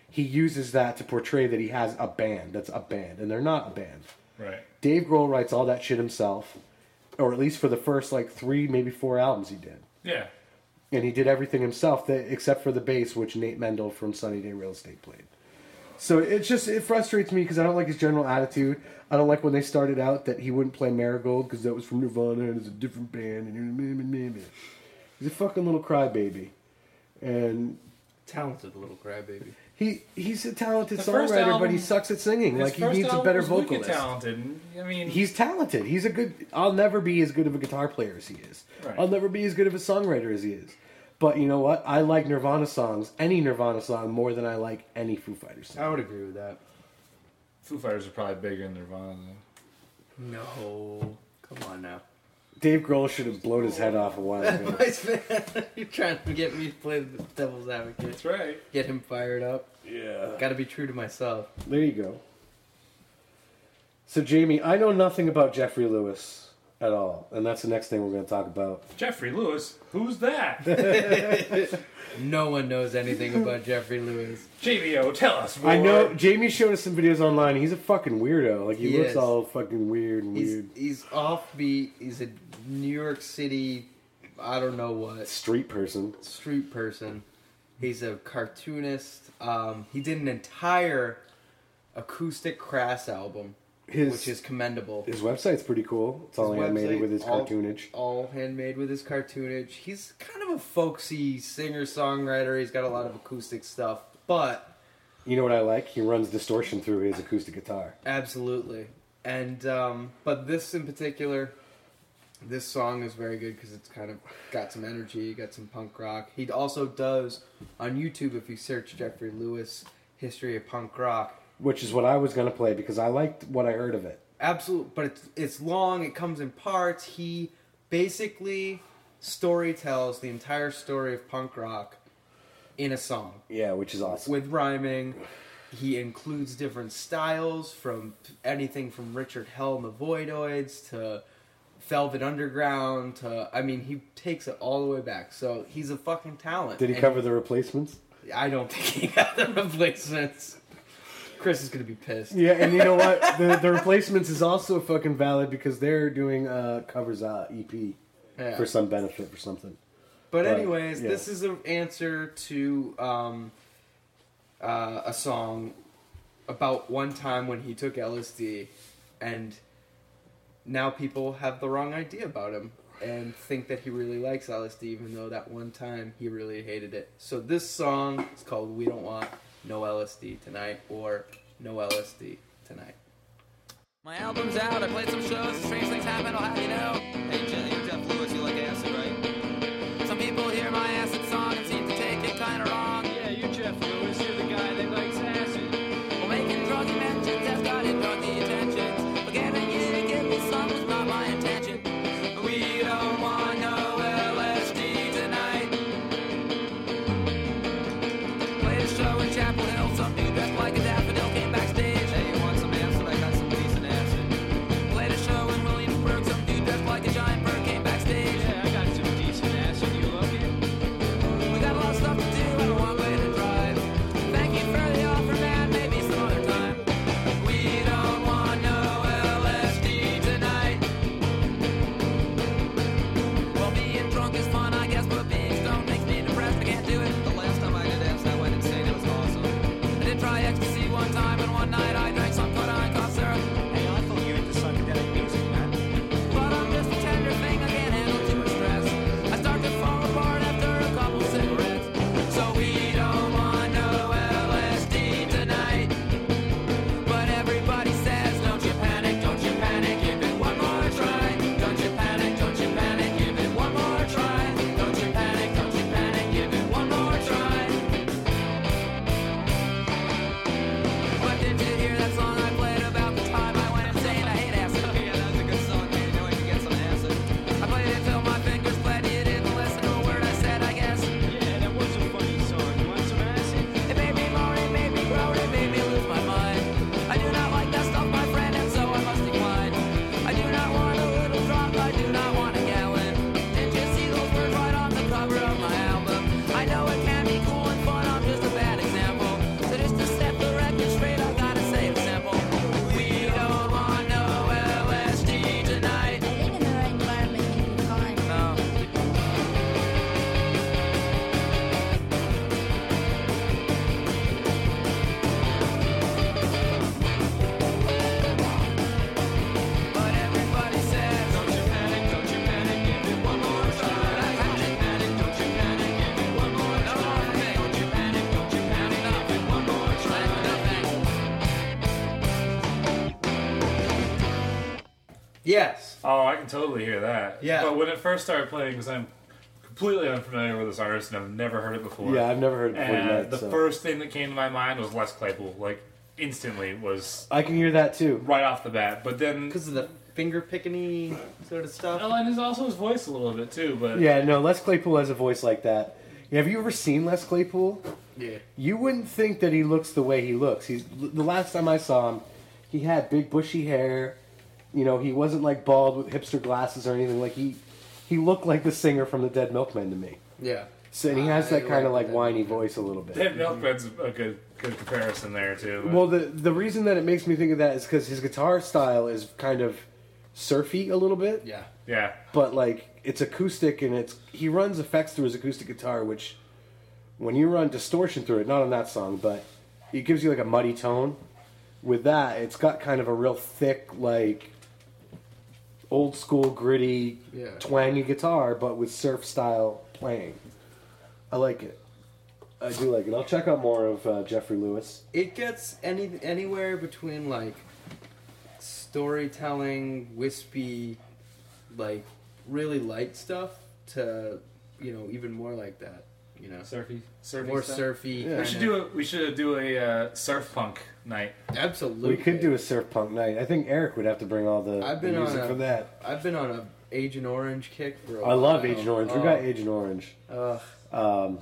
he uses that to portray that he has a band that's a band, and they're not a band. Right. Dave Grohl writes all that shit himself, or at least for the first like three, maybe four albums he did. Yeah. And he did everything himself, that, except for the bass, which Nate Mendel from Sunny Day Real Estate played. So it's just it frustrates me because I don't like his general attitude. I don't like when they started out that he wouldn't play Marigold because that was from Nirvana and it's a different band. And he's a fucking little crybaby, and Talented little crybaby. He he's a talented The first songwriter, but he sucks at singing. Like he needs a better was wicked vocalist. talented. I mean, He's talented. He's a good. I'll never be as good of a guitar player as he is. Right. I'll never be as good of a songwriter as he is. But you know what? I like Nirvana songs, any Nirvana song, more than I like any Foo Fighters song. I would agree with that. Foo Fighters are probably bigger than Nirvana. Though. No, come on now. Dave Grohl should have blown his head off a while ago. *laughs* Vice man, *laughs* you're trying to get me to play the devil's advocate. That's right. Get him fired up. yeah. Got to be true to myself. There you go. So Jamie, I know nothing about Jeffrey Lewis at all, and that's the next thing we're going to talk about. Jeffrey Lewis, who's that? *laughs* No one knows anything about Jeffrey Lewis. JVO, tell us more. I know Jamie showed us some videos online. He's a fucking weirdo. Like he, He looks is. all fucking weird and He's weird. he's offbeat. He's a New York City, I don't know what Street person. street person. He's a cartoonist. Um, he did an entire acoustic Crass album, His which is commendable. his website's pretty cool. It's all His animated website, with his all- cartoonage. all handmade with his cartoonage. He's kind of a folksy singer songwriter. He's got a lot of acoustic stuff, but You know what I like? He runs distortion through his acoustic guitar. absolutely. And um, but this in particular, this song is very good because it's kind of got some energy, got some punk rock. He also does on YouTube if you search Jeffrey Lewis history of punk rock. Which is what I was gonna play because I liked what I heard of it. Absolute, but it's it's long. It comes in parts. He basically story tells the entire story of punk rock in a song Yeah, which is awesome. with rhyming. He includes different styles from anything from Richard Hell and the Voidoids to Velvet Underground to I mean he takes it all the way back. So he's a fucking talent. Did he And cover the replacements? I don't think he got the replacements. Chris is gonna be pissed. Yeah, and you know what? the the replacements is also fucking valid because they're doing uh covers uh EP Yeah. for some benefit for something. But Right, anyways, yeah. this is an answer to um, uh, a song about one time when he took LSD, and now people have the wrong idea about him and think that he really likes LSD, even though that one time he really hated it. So this song is called "We Don't Want No LSD Tonight" or "No LSD Tonight." My album's out, I played some shows, strange things happen, I'll have you know. Hey Jenny, Oh, I can totally hear that. Yeah. But when it first started playing, because I'm completely unfamiliar with this artist and I've never heard it before. Yeah, I've never heard it before And tonight. the so. first thing that came to my mind was Les Claypool. Like instantly was I can hear that too. right off the bat. But then, Because of the finger picking sort of stuff. oh, and his also his voice a little bit too. But Yeah, no, Les Claypool has a voice like that. Have you ever seen Les Claypool? Yeah. You wouldn't think that he looks the way he looks. He's the last time I saw him, he had big bushy hair. You know, he wasn't like bald with hipster glasses or anything. Like he, he looked like the singer from the Dead Milkmen to me. Yeah. So and he has I that kind of like like whiny Milkmen. voice a little bit. Dead Milkman's a good good comparison there too. but- Well, the the reason that it makes me think of that is because his guitar style is kind of surfy a little bit, Yeah. yeah, but like it's acoustic and it's he runs effects through his acoustic guitar, which when you run distortion through it, not on that song, but it gives you like a muddy tone. With that, it's got kind of a real thick, like old school, gritty, Yeah. twangy guitar, but with surf style playing. I like it. I do like it. I'll check out more of uh, Jeffrey Lewis. It gets any anywhere between like storytelling, wispy, like really light stuff to you know even more like that. You know, surfy, surfy more stuff. surfy. Yeah. We should do a we should do a uh, surf punk night. Absolutely. We could do a surf punk night. I think Eric would have to bring all the, I've the been on music a- for that. I've been on a Agent Orange kick for. a I love. Agent Orange. We Oh, got Agent Orange. Ugh, Um,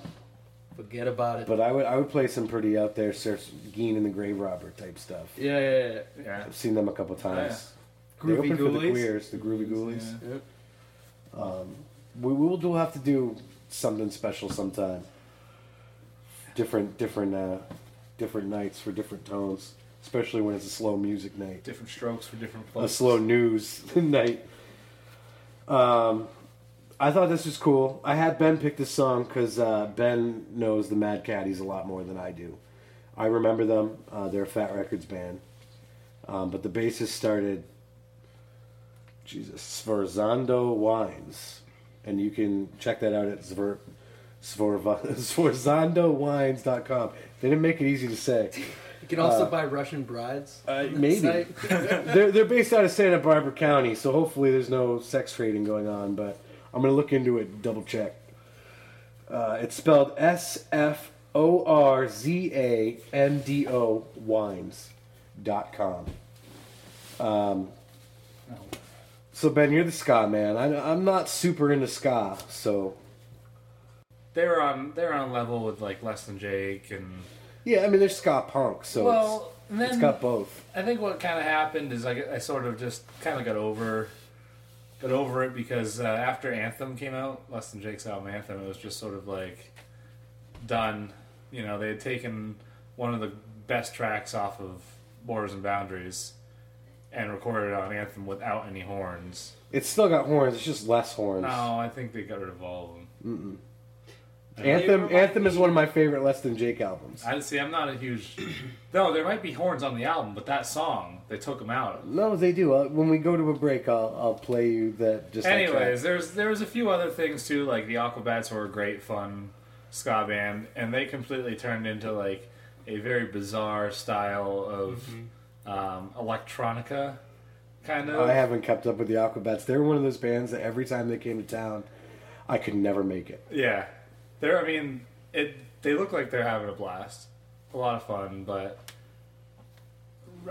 forget about it. but I would I would play some pretty out there surf Gein and the Grave Robber type stuff. yeah, yeah, yeah. Yeah, I've seen them a couple times. They Groovy open for the queers, the Groovy Ghoulies. Yeah. We will we'll have to do something special sometime. Different different uh, different nights for different tones, especially when it's a slow music night. different strokes for different places. a slow news *laughs* night. Um, I thought this was cool. I had Ben pick this song because uh, Ben knows the Mad Caddies a lot more than I do. I remember them. Uh, they're a Fat Wreck Chords band. Um, but the bassist started, Jesus, Sforzando Wines. And you can check that out at Svorva, SforzandoWines.com. *laughs* They didn't make it easy to say. *laughs* You can also buy Russian brides. Uh, maybe. *laughs* they're they're based out of Santa Barbara County, so hopefully there's no sex trading going on. But I'm gonna look into it, double check. Uh, it's spelled S F O R Z A N D O Wines dot com. Um, so Ben, you're the ska man. I, I'm not super into ska, so They're on they're on level with like Less Than Jake and yeah. I mean, they're ska punk, so well, it's, then it's got both. I think what kind of happened is I, I sort of just kind of got over got over it because uh, after Anthem came out, Less Than Jake's album Anthem, it was just sort of like done. You know, they had taken one of the best tracks off of Borders and Boundaries and recorded it on Anthem without any horns. It's still got horns. It's just less horns. No, I think they got rid of all of them. Anthem Anthem is one of my favorite Less Than Jake albums. I see. I'm not a huge. No, there might be horns on the album, but that song they took them out. No, they do. Uh, when we go to a break, I'll I'll play you that. Just that. Anyways, there's there's a few other things too, like the Aquabats were a great fun ska band, and they completely turned into like a very bizarre style of um, electronica, kind of. I haven't kept up with the Aquabats. They're one of those bands that every time they came to town, I could never make it. Yeah, they're. I mean, it. They look like they're having a blast, a lot of fun. But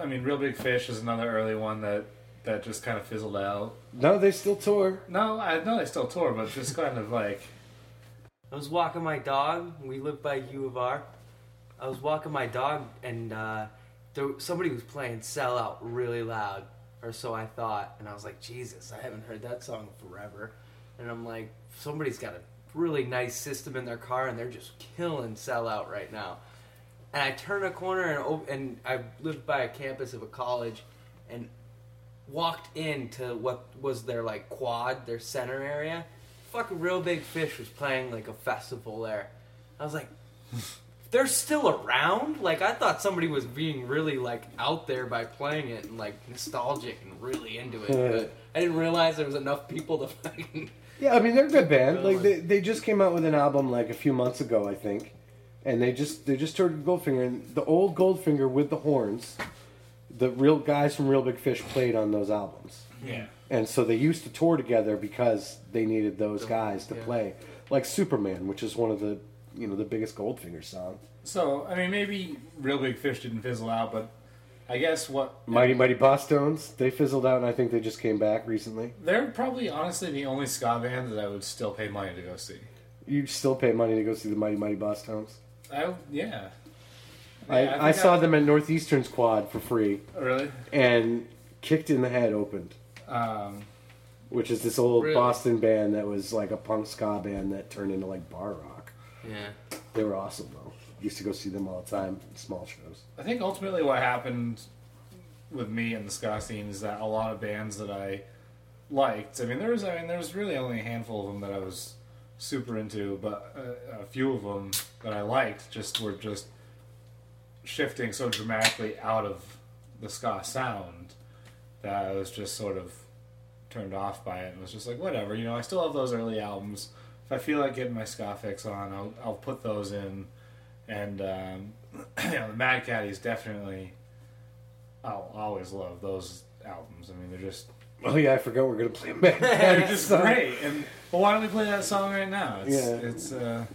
I mean, Real Big Fish is another early one that that just kind of fizzled out. No, they still tour. No, I know they still tour, but just kind of like I was walking my dog. We live by U of R. I was walking my dog, and uh, there, somebody was playing "Sell Out" really loud, or so I thought. And I was like, "Jesus, I haven't heard that song forever." And I'm like, somebody's got a really nice system in their car, and they're just killing "Sell Out" right now. And I turn a corner, and op- and I lived by a campus of a college, and walked into what was their like quad, their center area. Fucking real big fish was playing like a festival there. I was like, *laughs* they're still around. Like I thought somebody was being really like out there by playing it and like nostalgic and really into it. But I didn't realize there was enough people to *laughs* fucking. Yeah, I mean they're a good band. Like they, they just came out with an album like a few months ago, I think, and they just they just toured with Goldfinger and the old Goldfinger with the horns the real guys from Real Big Fish played on those albums. Yeah. And so they used to tour together because they needed those guys to yeah. play. Like Superman, which is one of the you know the biggest Goldfinger songs. So I mean, maybe Real Big Fish didn't fizzle out, but I guess what Mighty Mighty Bosstones, they fizzled out, and I think they just came back recently. they're probably honestly the only ska band that I would still pay money to go see. You still pay money to go see the Mighty Mighty Bosstones. I yeah. I, I, think saw them at Northeastern Squad for free, really. and Kicked in the Head opened, Um, which is this old Really? Boston band that was like a punk ska band that turned into like bar rock. Yeah. They were awesome though. Used to go see them all the time, small shows. I think ultimately what happened with me and the ska scene is that a lot of bands that I liked. I mean, there was I mean there was really only a handful of them that I was super into, but a, a few of them that I liked just were just shifting so dramatically out of the ska sound that I was just sort of turned off by it and was just like whatever you know I still have those early albums if I feel like getting my ska fix on I'll, I'll put those in and um, *clears throat* you know the Mad Caddies definitely I'll always love those albums I mean they're just *laughs* Oh yeah, I forgot we're gonna play Mad *laughs* they're just song. great and well why don't we play that song right now it's Yeah. it's uh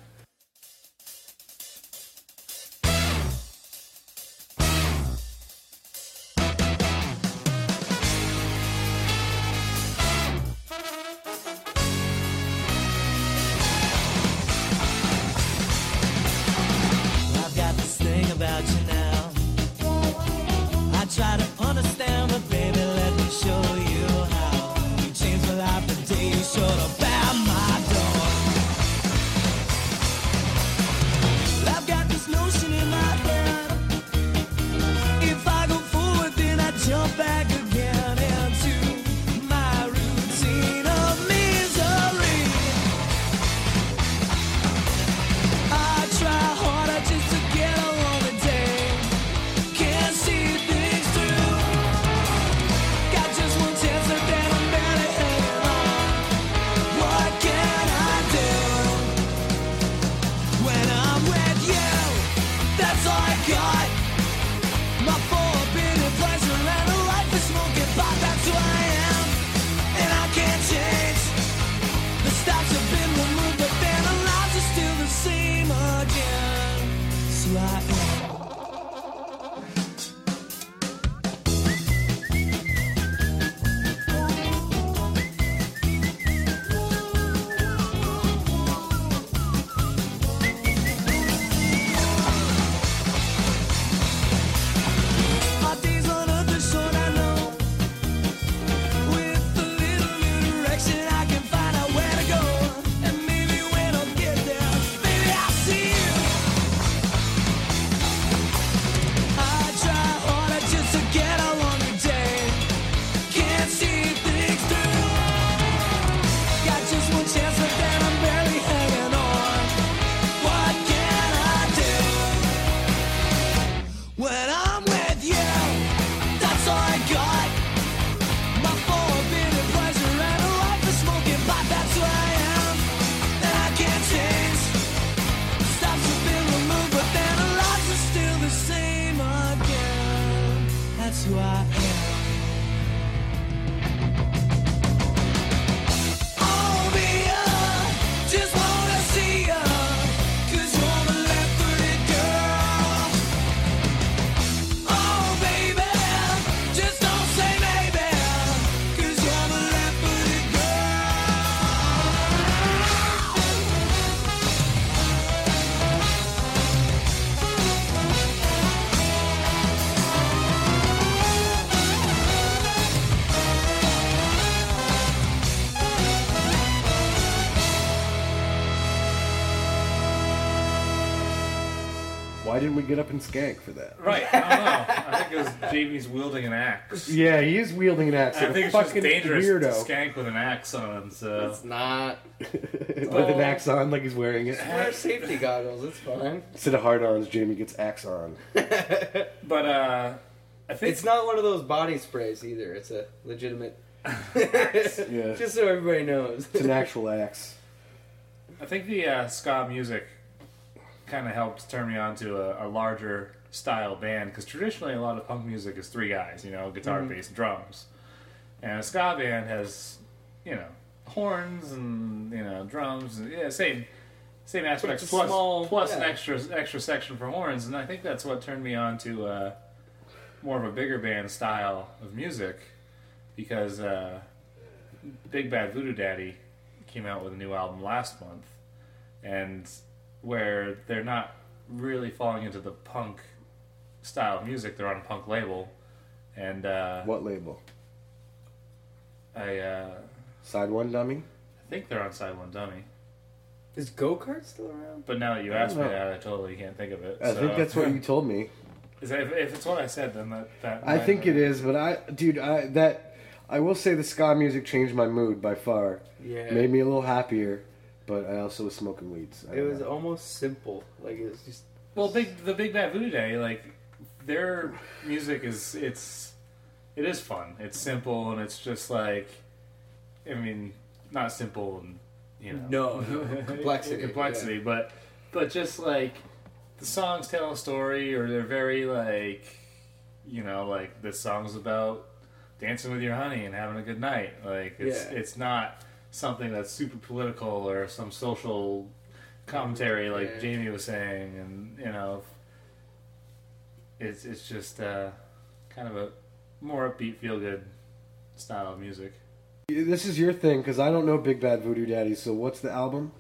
get up and skank for that? right I don't know I think it was Jamie's wielding an axe Yeah, he is wielding an axe. I like a think it's just fucking dangerous weirdo to skank with an axe on so It's not. *laughs* with an axe on, like he's wearing it. Wear safety goggles. It's fine. Instead of hard ons, Jamie gets axe on. *laughs* but uh I think It's not one of those body sprays either. It's a legitimate. *laughs* Yeah, Just so everybody knows. it's an actual axe. I think the uh, ska music kind of helped turn me on to a, a larger style band because traditionally a lot of punk music is three guys, you know, guitar, Mm-hmm. bass, drums, and a ska band has, you know, horns and you know drums, and, yeah, same same aspects plus small- plus an extra extra section for horns, and I think that's what turned me on to uh, more of a bigger band style of music because uh, Big Bad Voodoo Daddy came out with a new album last month, and where they're not really falling into the punk style of music, they're on a punk label, and uh, What label? I uh, Side one dummy. I think they're on Side One Dummy. Is go kart still around? But now that you asked me know. that, I totally can't think of it. I so- think that's what you *laughs* told me. Is that, if, if it's what I said, then that. that I might- think it is, but I, dude, I that I will say the ska music changed my mood by far. Yeah. Made me a little happier, but I also was smoking weeds. I It was know. almost simple. Like it was just. Well, big the Big Bad Voodoo Day, like their music is it's it is fun. It's simple and it's just like I mean, not simple and you know No, *laughs* no, complexity, complexity, but but just like the songs tell a story, or they're very like you know like this song's about dancing with your honey and having a good night. Like it's Yeah. it's not something that's super political or some social commentary like Yeah. Jamie was saying, and you know, it's it's just uh, kind of a more upbeat, feel good style of music. This is your thing because I don't know Big Bad Voodoo Daddy. So what's the album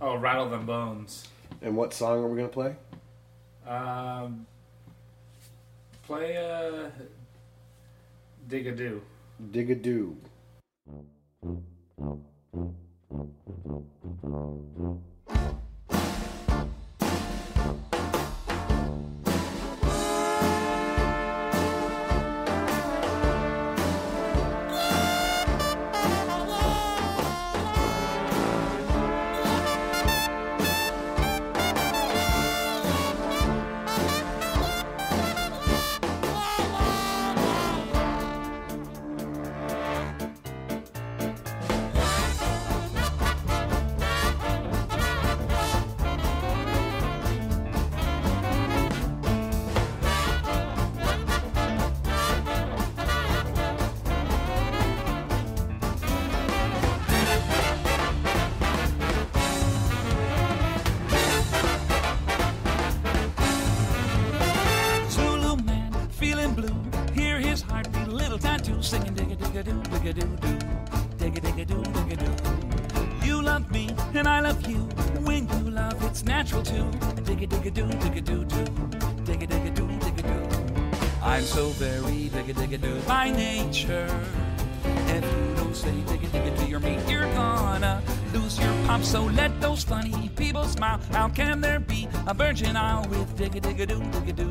Oh, rattle them bones. and what song are we gonna play? Um, play uh, dig a do. Dig a Doo. Thank you. So let those funny people smile. How can there be a virgin isle with digga digga doo digga doo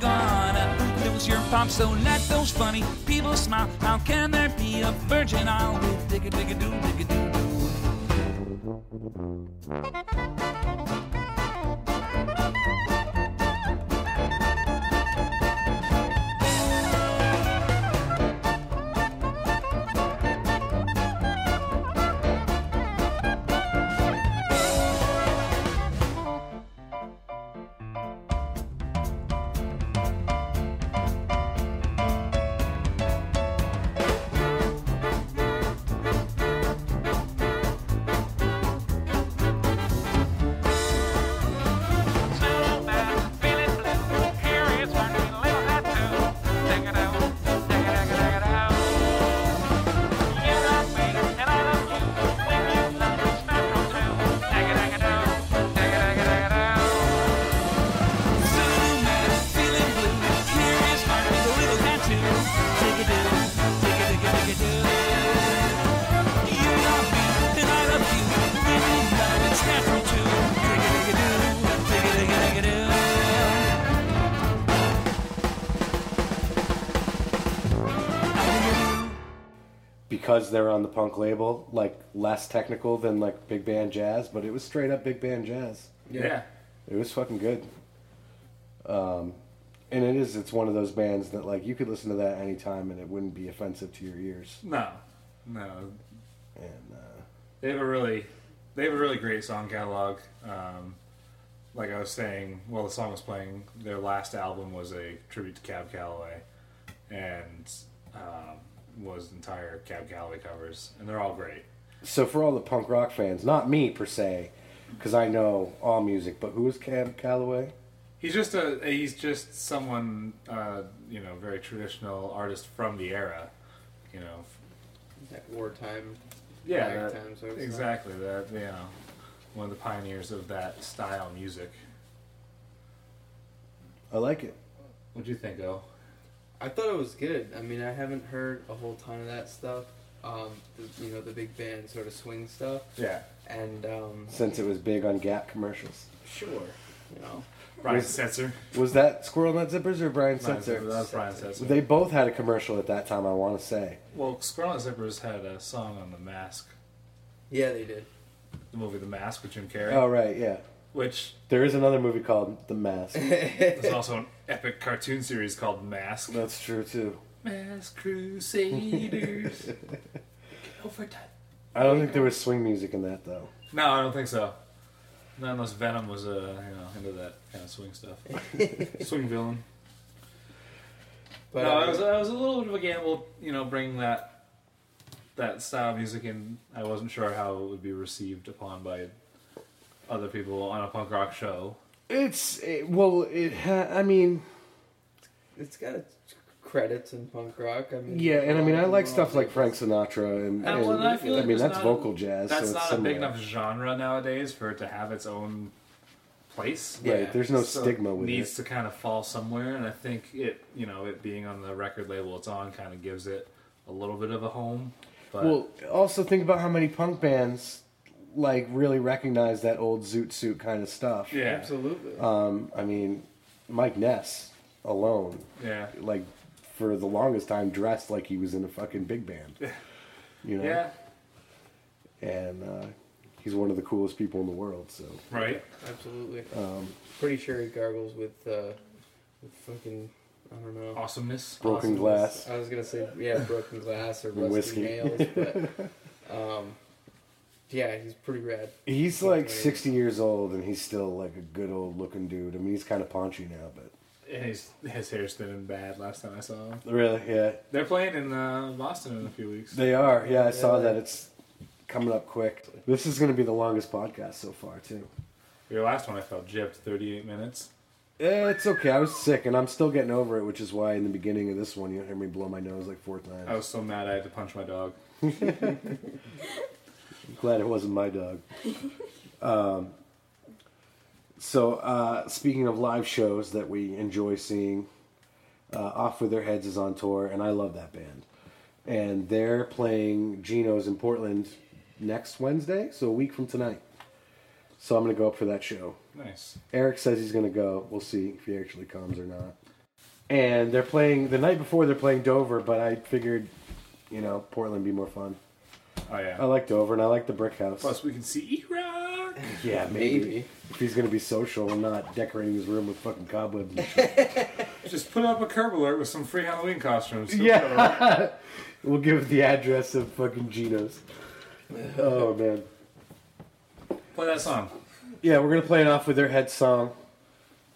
gonna lose your pop. So let those funny people smile. How can there be a virgin with digga digga do digga do do? Because they're on the punk label, like less technical than like big band jazz, but it was straight up big band jazz. Yeah. It was fucking good. Um, and it is. It's one of those bands that like you could listen to that anytime and it wouldn't be offensive to your ears. No, no. And uh, They have a really, they have a really great song catalog. Um, like I was saying, while the song was playing, their last album was a tribute to Cab Calloway, and um, was entire Cab Calloway covers, and they're all great. so for all the punk rock fans, not me per se, because I know all music, but who is Cab Calloway? He's just a he's just someone uh, you know very traditional artist from the era, you know. That wartime. Yeah, that- sort of exactly. That you know, one of the pioneers of that style music. I like it. What'd you think, O? I thought it was good. I mean, I haven't heard a whole ton of that stuff. Um, the, you know, the big band sort of swing stuff. Yeah, And um, Since it was big on Gap commercials. sure, you know, Brian Was- Setzer. Was that Squirrel Nut Zippers or Brian Brian Setzer? Setzer, That was Brian Setzer. They both had a commercial at that time. I want to say. Well, Squirrel Nut Zippers had a song on The Mask, yeah, they did. the movie The Mask with Jim Carrey, Oh right, yeah. Which There is another movie called The Mask. *laughs* There's also an epic cartoon series called Mask. That's true too. Mask Crusaders. *laughs* Overtime. I don't think there was swing music in that though. No, I don't think so. Not unless Venom was uh, you know into that kind of swing stuff. *laughs* swing villain. But no, uh, it was, it was a little bit of a gamble, you know, bringing that that style of music in. I wasn't sure how it would be received upon by other people on a punk rock show. It's it, well, it. Ha- I mean, it's got its credits in punk rock. I mean, yeah, and I mean, I like stuff like Frank Sinatra, and, And, and well, I feel like mean there's that's not- vocal jazz. That's so it's not a big enough genre nowadays for it to have its own place. Right, Yeah. there's no So stigma with needs it. to kind of fall somewhere, and I think it, you know, it being on the record label it's on, kind of gives it a little bit of a home. But Well, also think about how many punk bands like really recognize that old zoot suit kind of stuff. yeah, Absolutely. Um, I mean, Mike Ness alone, yeah, like for the longest time, dressed like he was in a fucking big band. You know, yeah, and uh, he's one of the coolest people in the world. So right. Absolutely. um, Pretty sure he gargles with, uh, with fucking, I don't know. Awesomeness. broken glass. I was gonna say yeah, broken glass or rusty whiskey. nails, but *laughs* um, yeah, he's pretty rad. He's like sixty years old, and he's still like a good old looking dude. I mean, he's kind of paunchy now, but And his his hair's thinning bad. Last time I saw him, really, yeah, they're playing in uh, Boston in a few weeks. they are. Yeah, I saw that. It's coming up quick. This is going to be the longest podcast so far, too. Your last one I felt gypped, thirty eight minutes. Eh, it's okay. I was sick, and I'm still getting over it, which is why in the beginning of this one, you hear me blow my nose like four times. I was so mad I had to punch my dog. *laughs* *laughs* Glad it wasn't my dog. *laughs* um, so, uh, speaking of live shows that we enjoy seeing, uh, Off With Their Heads is on tour, and I love that band. And they're playing Geno's in Portland next Wednesday, so a week from tonight. So I'm going to go up for that show. Nice. Eric says he's going to go. We'll see if he actually comes or not. And they're playing the night before. They're playing Dover, but I figured, you know, Portland would be more fun. Oh yeah. I like Dover and I like the Brick House. Plus we can see E-Rock. *laughs* yeah, maybe. Maybe. if he's going to be social and not decorating his room with fucking cobwebs. And *laughs* shit. Just put up a curb alert with some free Halloween costumes. *laughs* yeah, we'll give the address of fucking Geno's. Oh man. Play that song. Yeah, we're gonna play it off with their head song.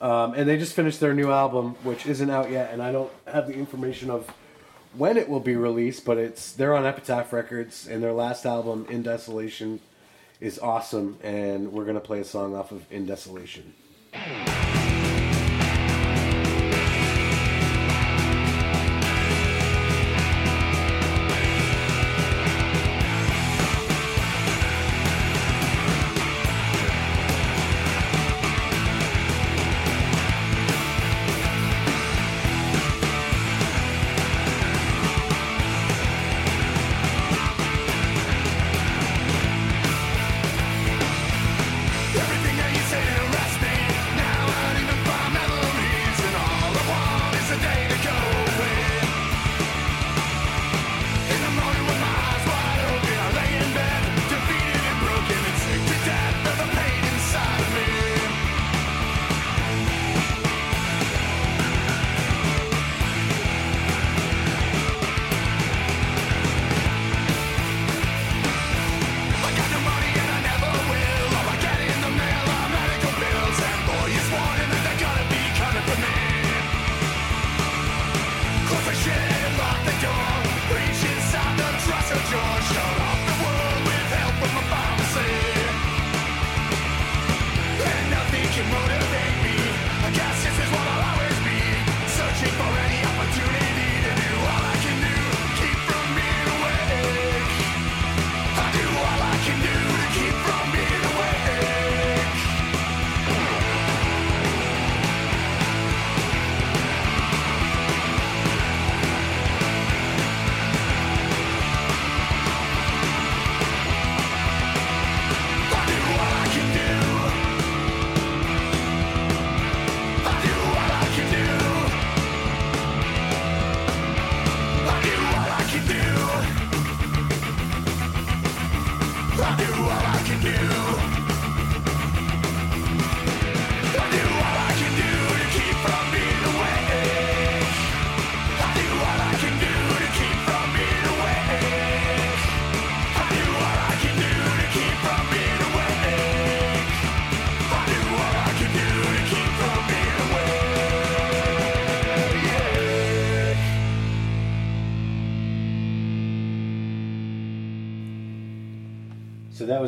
Um, and they just finished their new album, which isn't out yet, and I don't have the information of when it will be released, but it's they're on Epitaph Records, and their last album, In Desolation, is awesome, and we're gonna play a song off of In Desolation.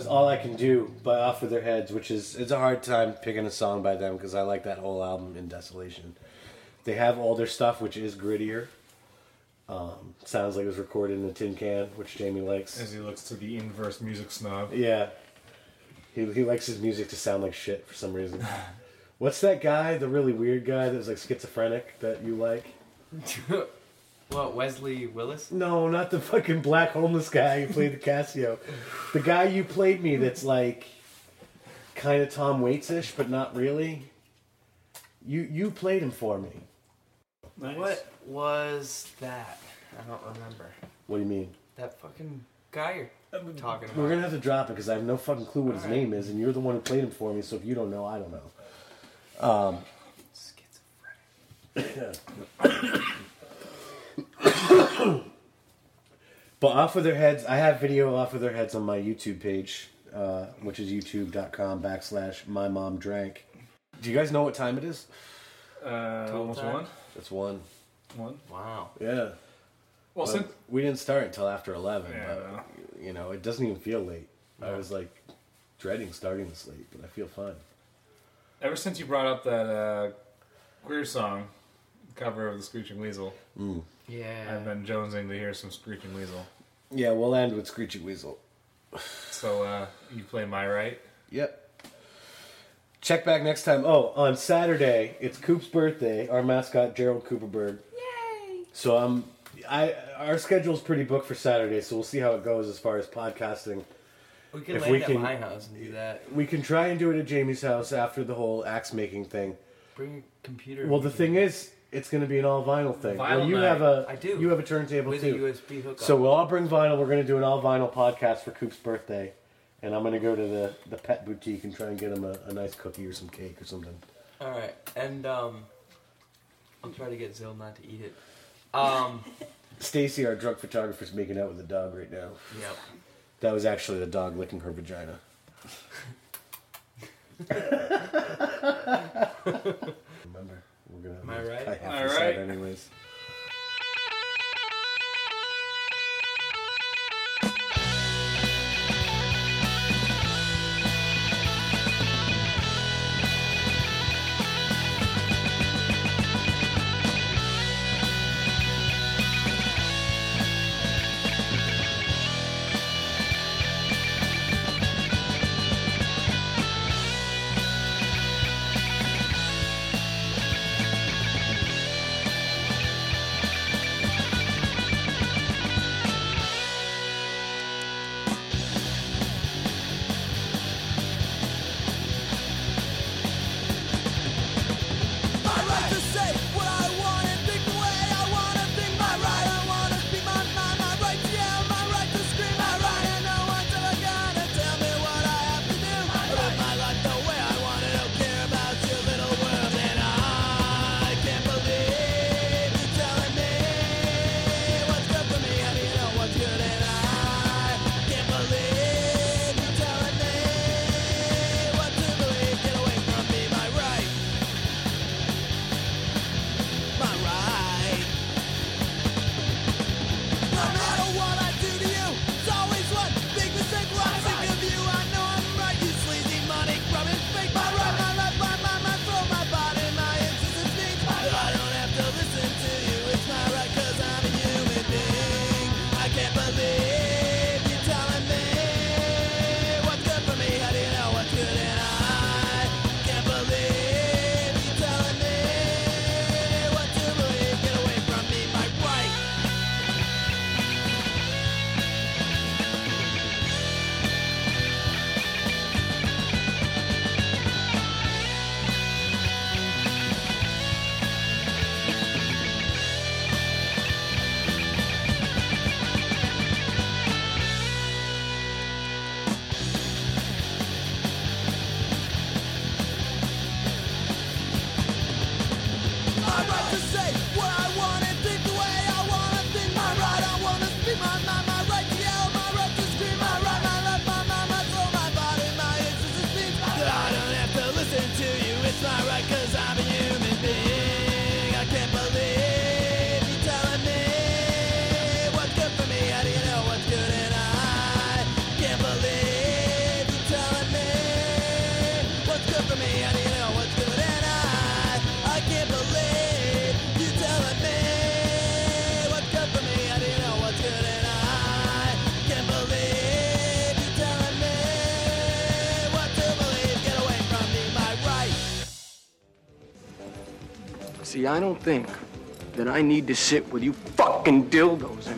Was all I can do by off with their heads, which is it's a hard time picking a song by them because I like that whole album in Desolation. They have all their stuff, which is grittier. Um, sounds like it was recorded in a tin can, which Jamie likes. As he looks to the inverse music snob. Yeah. He, he likes his music to sound like shit for some reason. *laughs* What's that guy, the really weird guy that was like schizophrenic that you like? *laughs* what Wesley Willis? No, not the fucking black homeless guy who played the Casio. The guy you played me that's like kind of Tom Waits-ish, but not really. You you played him for me. What was that? I don't remember. What do you mean? That fucking guy you're talking about. We're gonna have to drop it because I have no fucking clue what his Alright. name is, and you're the one who played him for me. So if you don't know, I don't know. Um, *coughs* *coughs* but off of their heads, I have video off of their heads on my YouTube page, uh, which is youtube.com backslash my mom drank. Do you guys know what time it is? Uh, almost time? one. It's one. One. Wow. Yeah. Well, Well, since we didn't start until after 11, Yeah, but, no. you know, it doesn't even feel late. I was like dreading starting this late, but I feel fine. ever since you brought up that uh, queer song cover of the Screeching Weasel, Yeah. I've been jonesing to hear some Screeching Weasel. Yeah, we'll end with Screechy Weasel. So uh, you play my right. Yep. Check back next time. Oh, on Saturday, it's Coop's birthday. Our mascot Gerald Cooperberg. Yay! So I'm I our schedule's pretty booked for Saturday, so we'll see how it goes as far as podcasting. we can if land we at can- my house and do that. We can try and do it at Jamie's house after the whole axe making thing. Bring your computer. Well, the thing is, it's going to be an all vinyl thing. Vinyl well, you night. have a I do. you have a turntable with too. a USB hookup. So we'll all bring vinyl. We're going to do an all vinyl podcast for Coop's birthday, and I'm going to go to the, the pet boutique and try and get him a, a nice cookie or some cake or something. All right, and um, I'll try to get Zill not to eat it. Um, *laughs* Stacy, our drunk photographer, is making out with a dog right now. yep. That was actually the dog licking her vagina. *laughs* *laughs* Remember, we're gonna. Am I *laughs* right? I have All to decide right. anyways. I don't think that I need to sit with you fucking dildos.